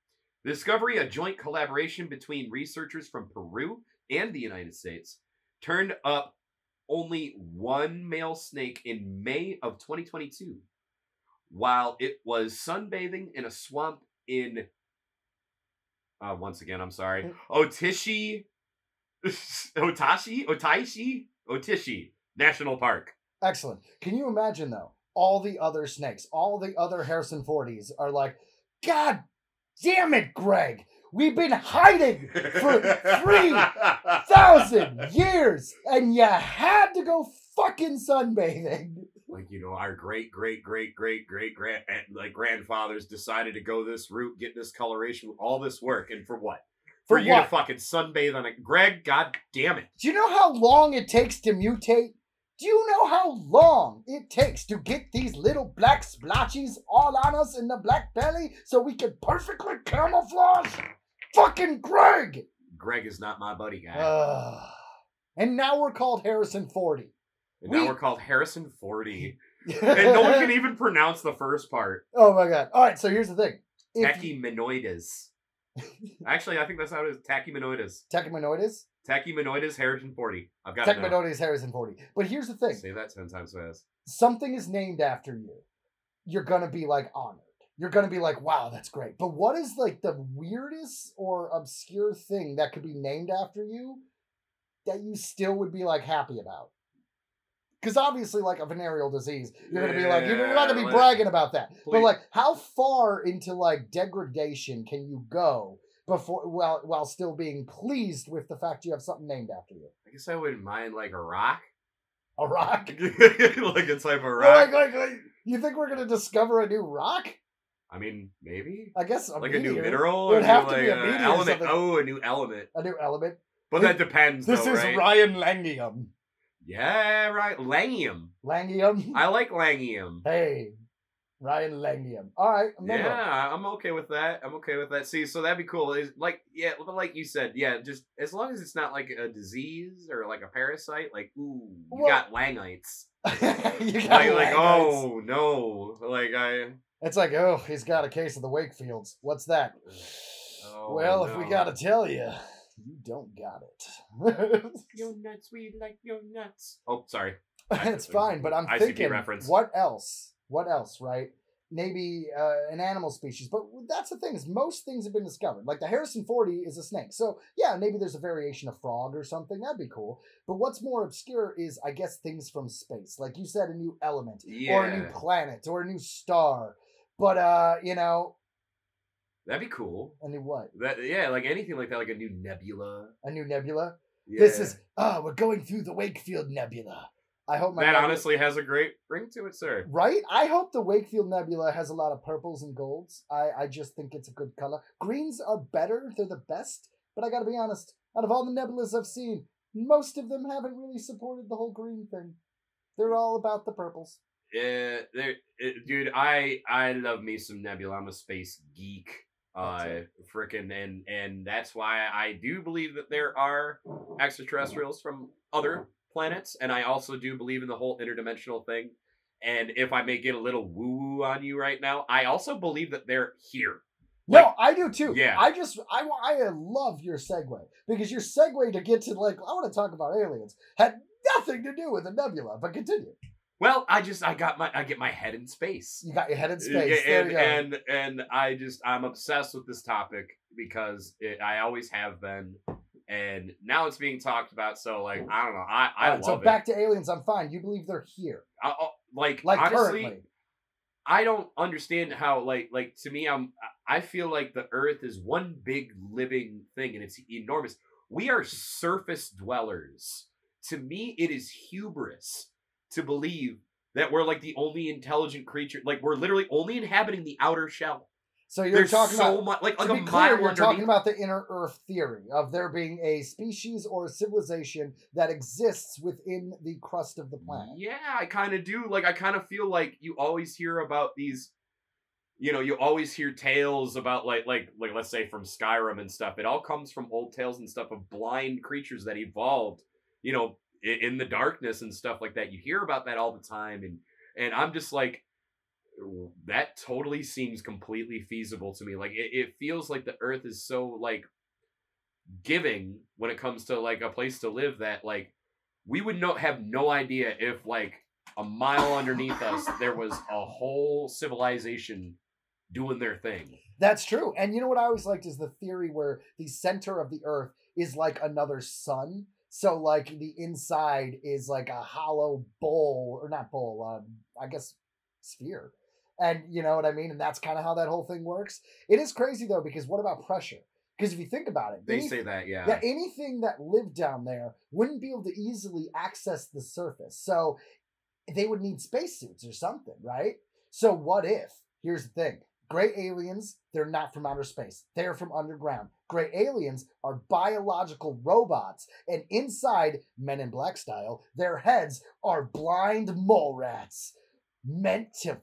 Discovery, a joint collaboration between researchers from Peru and the United States, turned up only one male snake in May of 2022, while it was sunbathing in a swamp in. Uh, once again, I'm sorry, Otishi, Otashi, Otaishi, Otishi National Park. excellent. Can you imagine though? All the other snakes, all the other Harrison Forties are like, God damn it, Greg! We've been hiding for three thousand years, and you had to go fucking sunbathing. like you know our great great great great great grand eh, like grandfathers decided to go this route get this coloration all this work and for what for, For you what? to fucking sunbathe on it greg god damn it Do you know how long it takes to mutate? Do you know how long it takes to get these little black splotches all on us in the black belly so we can perfectly camouflage? Fucking Greg! greg is not my buddy guy Ugh. and now we're called Harrison 40. and now we- we're called harrison 40 and no one can even pronounce the first part Oh my god. Alright, so here's the thing. If tachymenoides actually i think that's how it is tachymenoides Tachymenoides? Tachymenoides harrison 40 i've got now. Tachymenoides Harrison 40. But here's the thing. say that 10 times fast something is named after you, you're gonna be like honored. You're gonna be like, wow, that's great. But what is like the weirdest or obscure thing that could be named after you that you still would be like happy about? Because obviously, like a venereal disease, you're gonna be like, you're not gonna be like- bragging about that. But like, how far into like degradation can you go before while while still being pleased with the fact you have something named after you? i guess i wouldn't mind like a rock A rock? like a type of rock Like, like, like, you think we're gonna discover a new rock? I mean, maybe I guess a like a new mineral. It would or have to be like, a uh, meteor element. Oh, a new element. A new element. But This- that depends. This though, is right? Ryan Langium. Yeah, right. Langium. Langium. I like Langium. hey, Ryan Langium. All right, remember. Yeah, I'm okay with that. I'm okay with that. See, so that'd be cool. Is like, yeah, but like you said, yeah, just as long as it's not like a disease or like a parasite. Like, ooh, you Well- got langites. you got Like, like, oh no, like I. It's like, oh, he's got a case of the Wakefields. What's that? Oh, well, if we gotta tell you, You don't got it. Yo nuts, we like your nuts. Oh, sorry. it's fine, but I'm ICP thinking, reference. what else? What else, right? Maybe uh, an animal species, but that's the thing is most things have been discovered. Like the Harrison 40 is a snake, so yeah, maybe there's a variation of frog or something. That'd be cool. But what's more obscure is, I guess, things from space. Like you said, a new element, or a new planet, or a new star. But uh, you know, That'd be cool. a new what? That yeah, like anything like that, like a new nebula. A new nebula. Yeah. This is ah, we're going through the Wakefield Nebula. I hope my that nebula- honestly has a great ring to it, sir. Right? I hope the Wakefield Nebula has a lot of purples and golds. I, I just think it's a good color. Greens are better, they're the best, but I gotta be honest, out of all the nebulas I've seen, most of them haven't really supported the whole green thing. They're all about the purples. Yeah, there, it, dude. I I love me some nebula. I'm a space geek. Uh, frickin' and and that's why I do believe that there are extraterrestrials from other planets, and I also do believe in the whole interdimensional thing. And if I may get a little woo woo on you right now, I also believe that they're here. No, Like- I do too. Yeah. I just I I love your segue because your segue to get to like I want to talk about aliens had nothing to do with the nebula. But continue. Well, I just I got my I get my head in space. You got your head in space. and and and I just I'm obsessed with this topic because it, I always have been, and now it's being talked about. So like I don't know, I I right, love so it. back to aliens. I'm fine. You believe they're here, I, I- like like honestly, currently. I don't understand how like like to me I'm I feel like the Earth is one big living thing and it's enormous. We are surface dwellers. To me, it is hubris to believe that we're like the only intelligent creature. Like we're literally only inhabiting the outer shell. So you're There's talking so about much like like to be clear, you're underneath. talking about the inner Earth theory of there being a species or a civilization that exists within the crust of the planet. Yeah, I kind of do. Like, I kind of feel like you always hear about these. You know, you always hear tales about like, like, like, let's say from Skyrim and stuff. It all comes from old tales and stuff of blind creatures that evolved. You know, in, in the darkness and stuff like that. You hear about that all the time, and and I'm just like, that totally seems completely feasible to me. Like, it, it feels like the Earth is so like giving when it comes to like a place to live that like we would no have no idea if like a mile underneath us there was a whole civilization doing their thing. That's true. And you know what I always liked is the theory where the center of the Earth is like another sun. So like the inside is like a hollow bowl or not bowl, um, I guess sphere. And you know what I mean? And that's kind of how that whole thing works. It is crazy though, because what about pressure? Because if you think about it, They any- say that, yeah. yeah, anything that lived down there wouldn't be able to easily access the surface. So they would need spacesuits or something, right? So what if? Here's the thing. Gray aliens, they're not from outer space. They're from underground. Gray aliens are biological robots, and inside, Men in Black style, their heads are blind mole rats meant to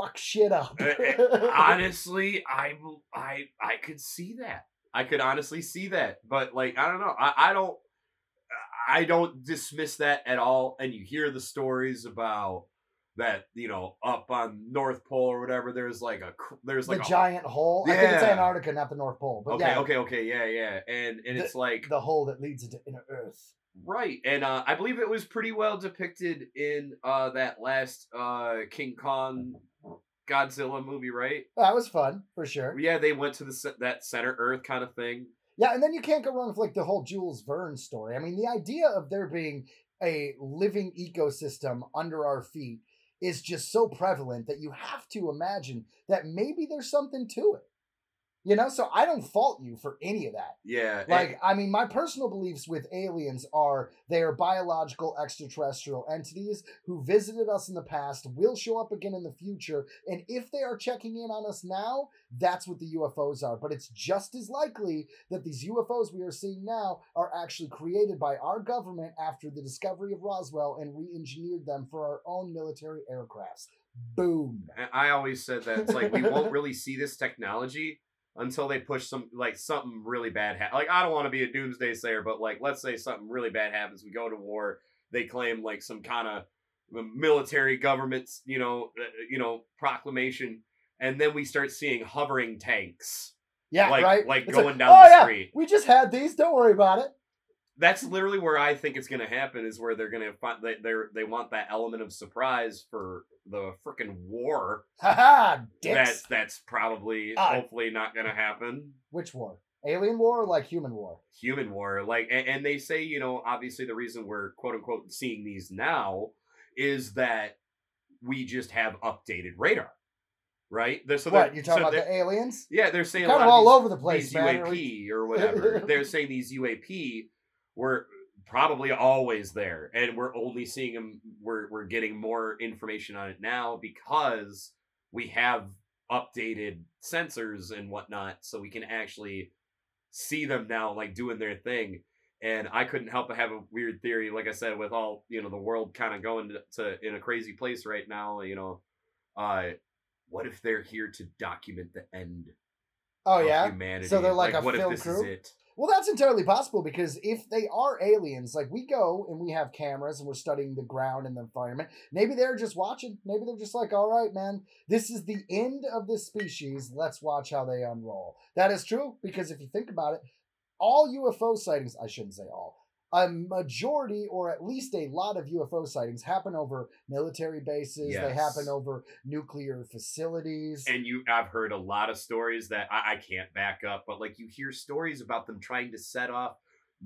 fuck shit up. Uh, uh, honestly, I I I could see that. I could honestly see that. But like I don't know. I, I don't I don't dismiss that at all. And you hear the stories about that, you know, up on North Pole or whatever, there's like a there's the like a giant hole. I think it's Antarctica, not the North Pole. But Okay, yeah, okay, okay, yeah, yeah. And and it's like the hole that leads into inner Earth. Right, and uh, I believe it was pretty well depicted in uh, that last uh, King Kong Godzilla movie, right? That was fun for sure. Yeah, they went to the that center Earth kind of thing. Yeah, and then you can't go wrong with like the whole Jules Verne story. I mean, the idea of there being a living ecosystem under our feet is just so prevalent that you have to imagine that maybe there's something to it. You know, so I don't fault you for any of that. Yeah, and- Like, I mean, my personal beliefs with aliens are they are biological extraterrestrial entities who visited us in the past, will show up again in the future, and if they are checking in on us now, that's what the UFOs are. But it's just as likely that these UFOs we are seeing now are actually created by our government after the discovery of Roswell and re engineered them for our own military aircrafts. Boom. I always said that it's like we won't really see this technology until they push some like something really bad. Ha- like I don't want to be a doomsday sayer, but like let's say something really bad happens, we go to war. They claim like some kind of military government's you know uh, you know proclamation, and then we start seeing hovering tanks Yeah, like right. like It's going like, down oh the yeah, street. we just had these. Don't worry about it. That's literally where I think it's going to happen. Is where they're going to find they they they want that element of surprise for the freaking war. Haha, dicks. That's that's probably Ah. hopefully not going to happen. Which war? Alien war or like human war? Human war, like, and, and they say, you know, obviously the reason we're quote unquote seeing these now is that we just have updated radar, right? They're- So what you're talking so about the aliens? Yeah, they're saying Kind of all these- over the place, these man. UAP or whatever. They're saying these UAP were probably always there, and we're only seeing them. We're we're getting more information on it now because we have updated sensors and whatnot, so we can actually see them now, like doing their thing. And I couldn't help but have a weird theory, like I said, with all you know the world kind of going to, to in a crazy place right now. You know, uh, what if they're here to document the end Oh yeah. humanity. So they're like a what film if this crew? is it? Well, that's entirely possible because if they are aliens, like we go and we have cameras and we're studying the ground and the environment, maybe they're just watching. Maybe they're just like, all right, man, this is the end of this species. Let's watch how they unroll. That is true because if you think about it, all UFO sightings, I shouldn't say all, a majority or at least a lot of UFO sightings happen over military bases, they happen over nuclear facilities. And you, I've heard a lot of stories that I, I can't back up, but like you hear stories about them trying to set off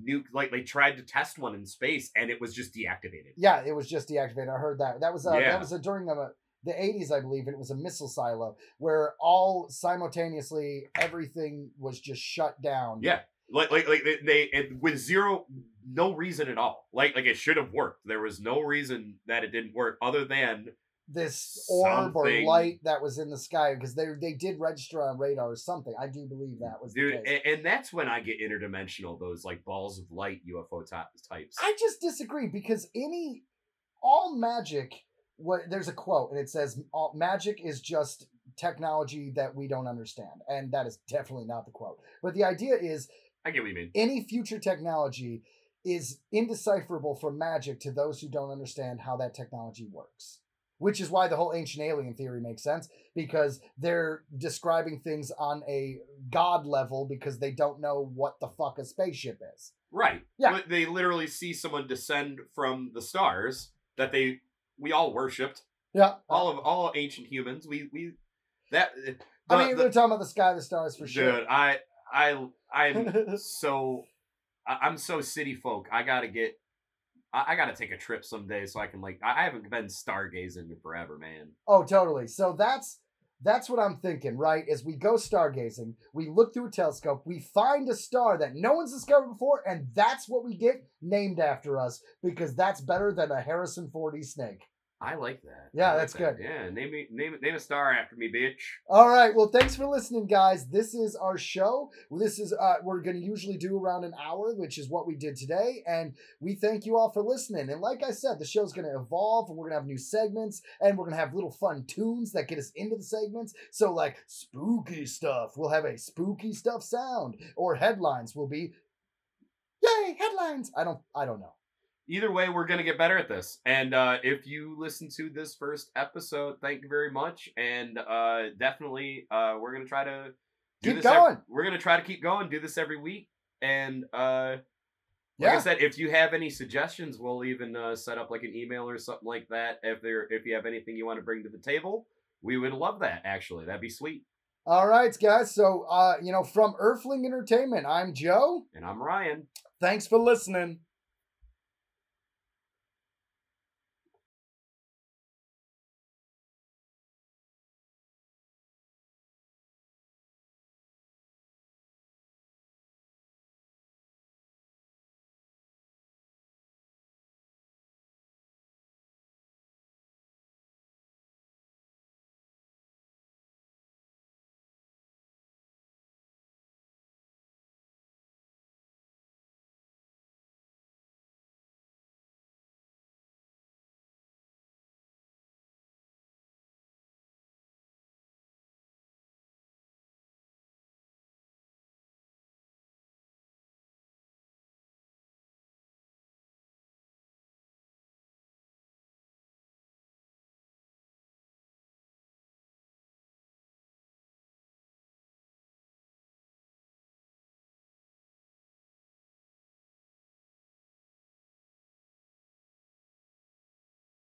nuke, like they tried to test one in space and it was just deactivated. Yeah, it was just deactivated. I heard that. That was uh, Yeah. that was uh, during the the 80s, I believe, and it was a missile silo where all simultaneously everything was just shut down. Yeah. Like, like, like they, they and with zero, no reason at all. Like, like it should have worked. There was no reason that it didn't work other than This orb or light that was in the sky because they they did register on radar or something. I do believe that was dude, the case. and, and that's when I get interdimensional. Those like balls of light UFO type, types. I just disagree because any all magic what there's a quote and it says all, magic is just technology that we don't understand and that is definitely not the quote. But the idea is I get what you mean. any future technology is indecipherable from magic to those who don't understand how that technology works. Which is why the whole ancient alien theory makes sense because they're describing things on a god level because they don't know what the fuck a spaceship is. Right. Yeah. But They literally see someone descend from the stars that they we all worshipped. Yeah. All of all ancient humans. We we that. I mean, the- we're talking about the sky, the stars for sure. Dude, I I I'm so I'm so city folk. I gotta get. I, I gotta take a trip someday so I can like. I I haven't been stargazing in forever, man. Oh, totally. So that's that's what I'm thinking, right? As we go stargazing, we look through a telescope, we find a star that no one's discovered before, and that's what we get named after us because that's better than a Harrison 4D snake. I like that. Yeah, like that's that. good. Yeah, name me name name a star after me, bitch. All right. Well, thanks for listening, guys. This is our show. This is uh, we're going to usually do around an hour, which is what we did today, and we thank you all for listening. And like I said, the show's going to evolve, and we're going to have new segments, and we're going to have little fun tunes that get us into the segments. So, like spooky stuff, we'll have a spooky stuff sound, or headlines will be, yay, headlines. I don't, I don't know. Either way, we're gonna get better at this. And uh, if you listen to this first episode, thank you very much. And uh, definitely, uh, we're gonna try to do Keep going. we're gonna try to keep going. Do this every week. And uh, like I said, if you have any suggestions, we'll even uh, set up like an email or something like that. If there, if you have anything you want to bring to the table, we would love that. Actually, that'd be sweet. All right, guys. So, uh, you know, from Earthling Entertainment, I'm Joe. And I'm Ryan. Thanks for listening.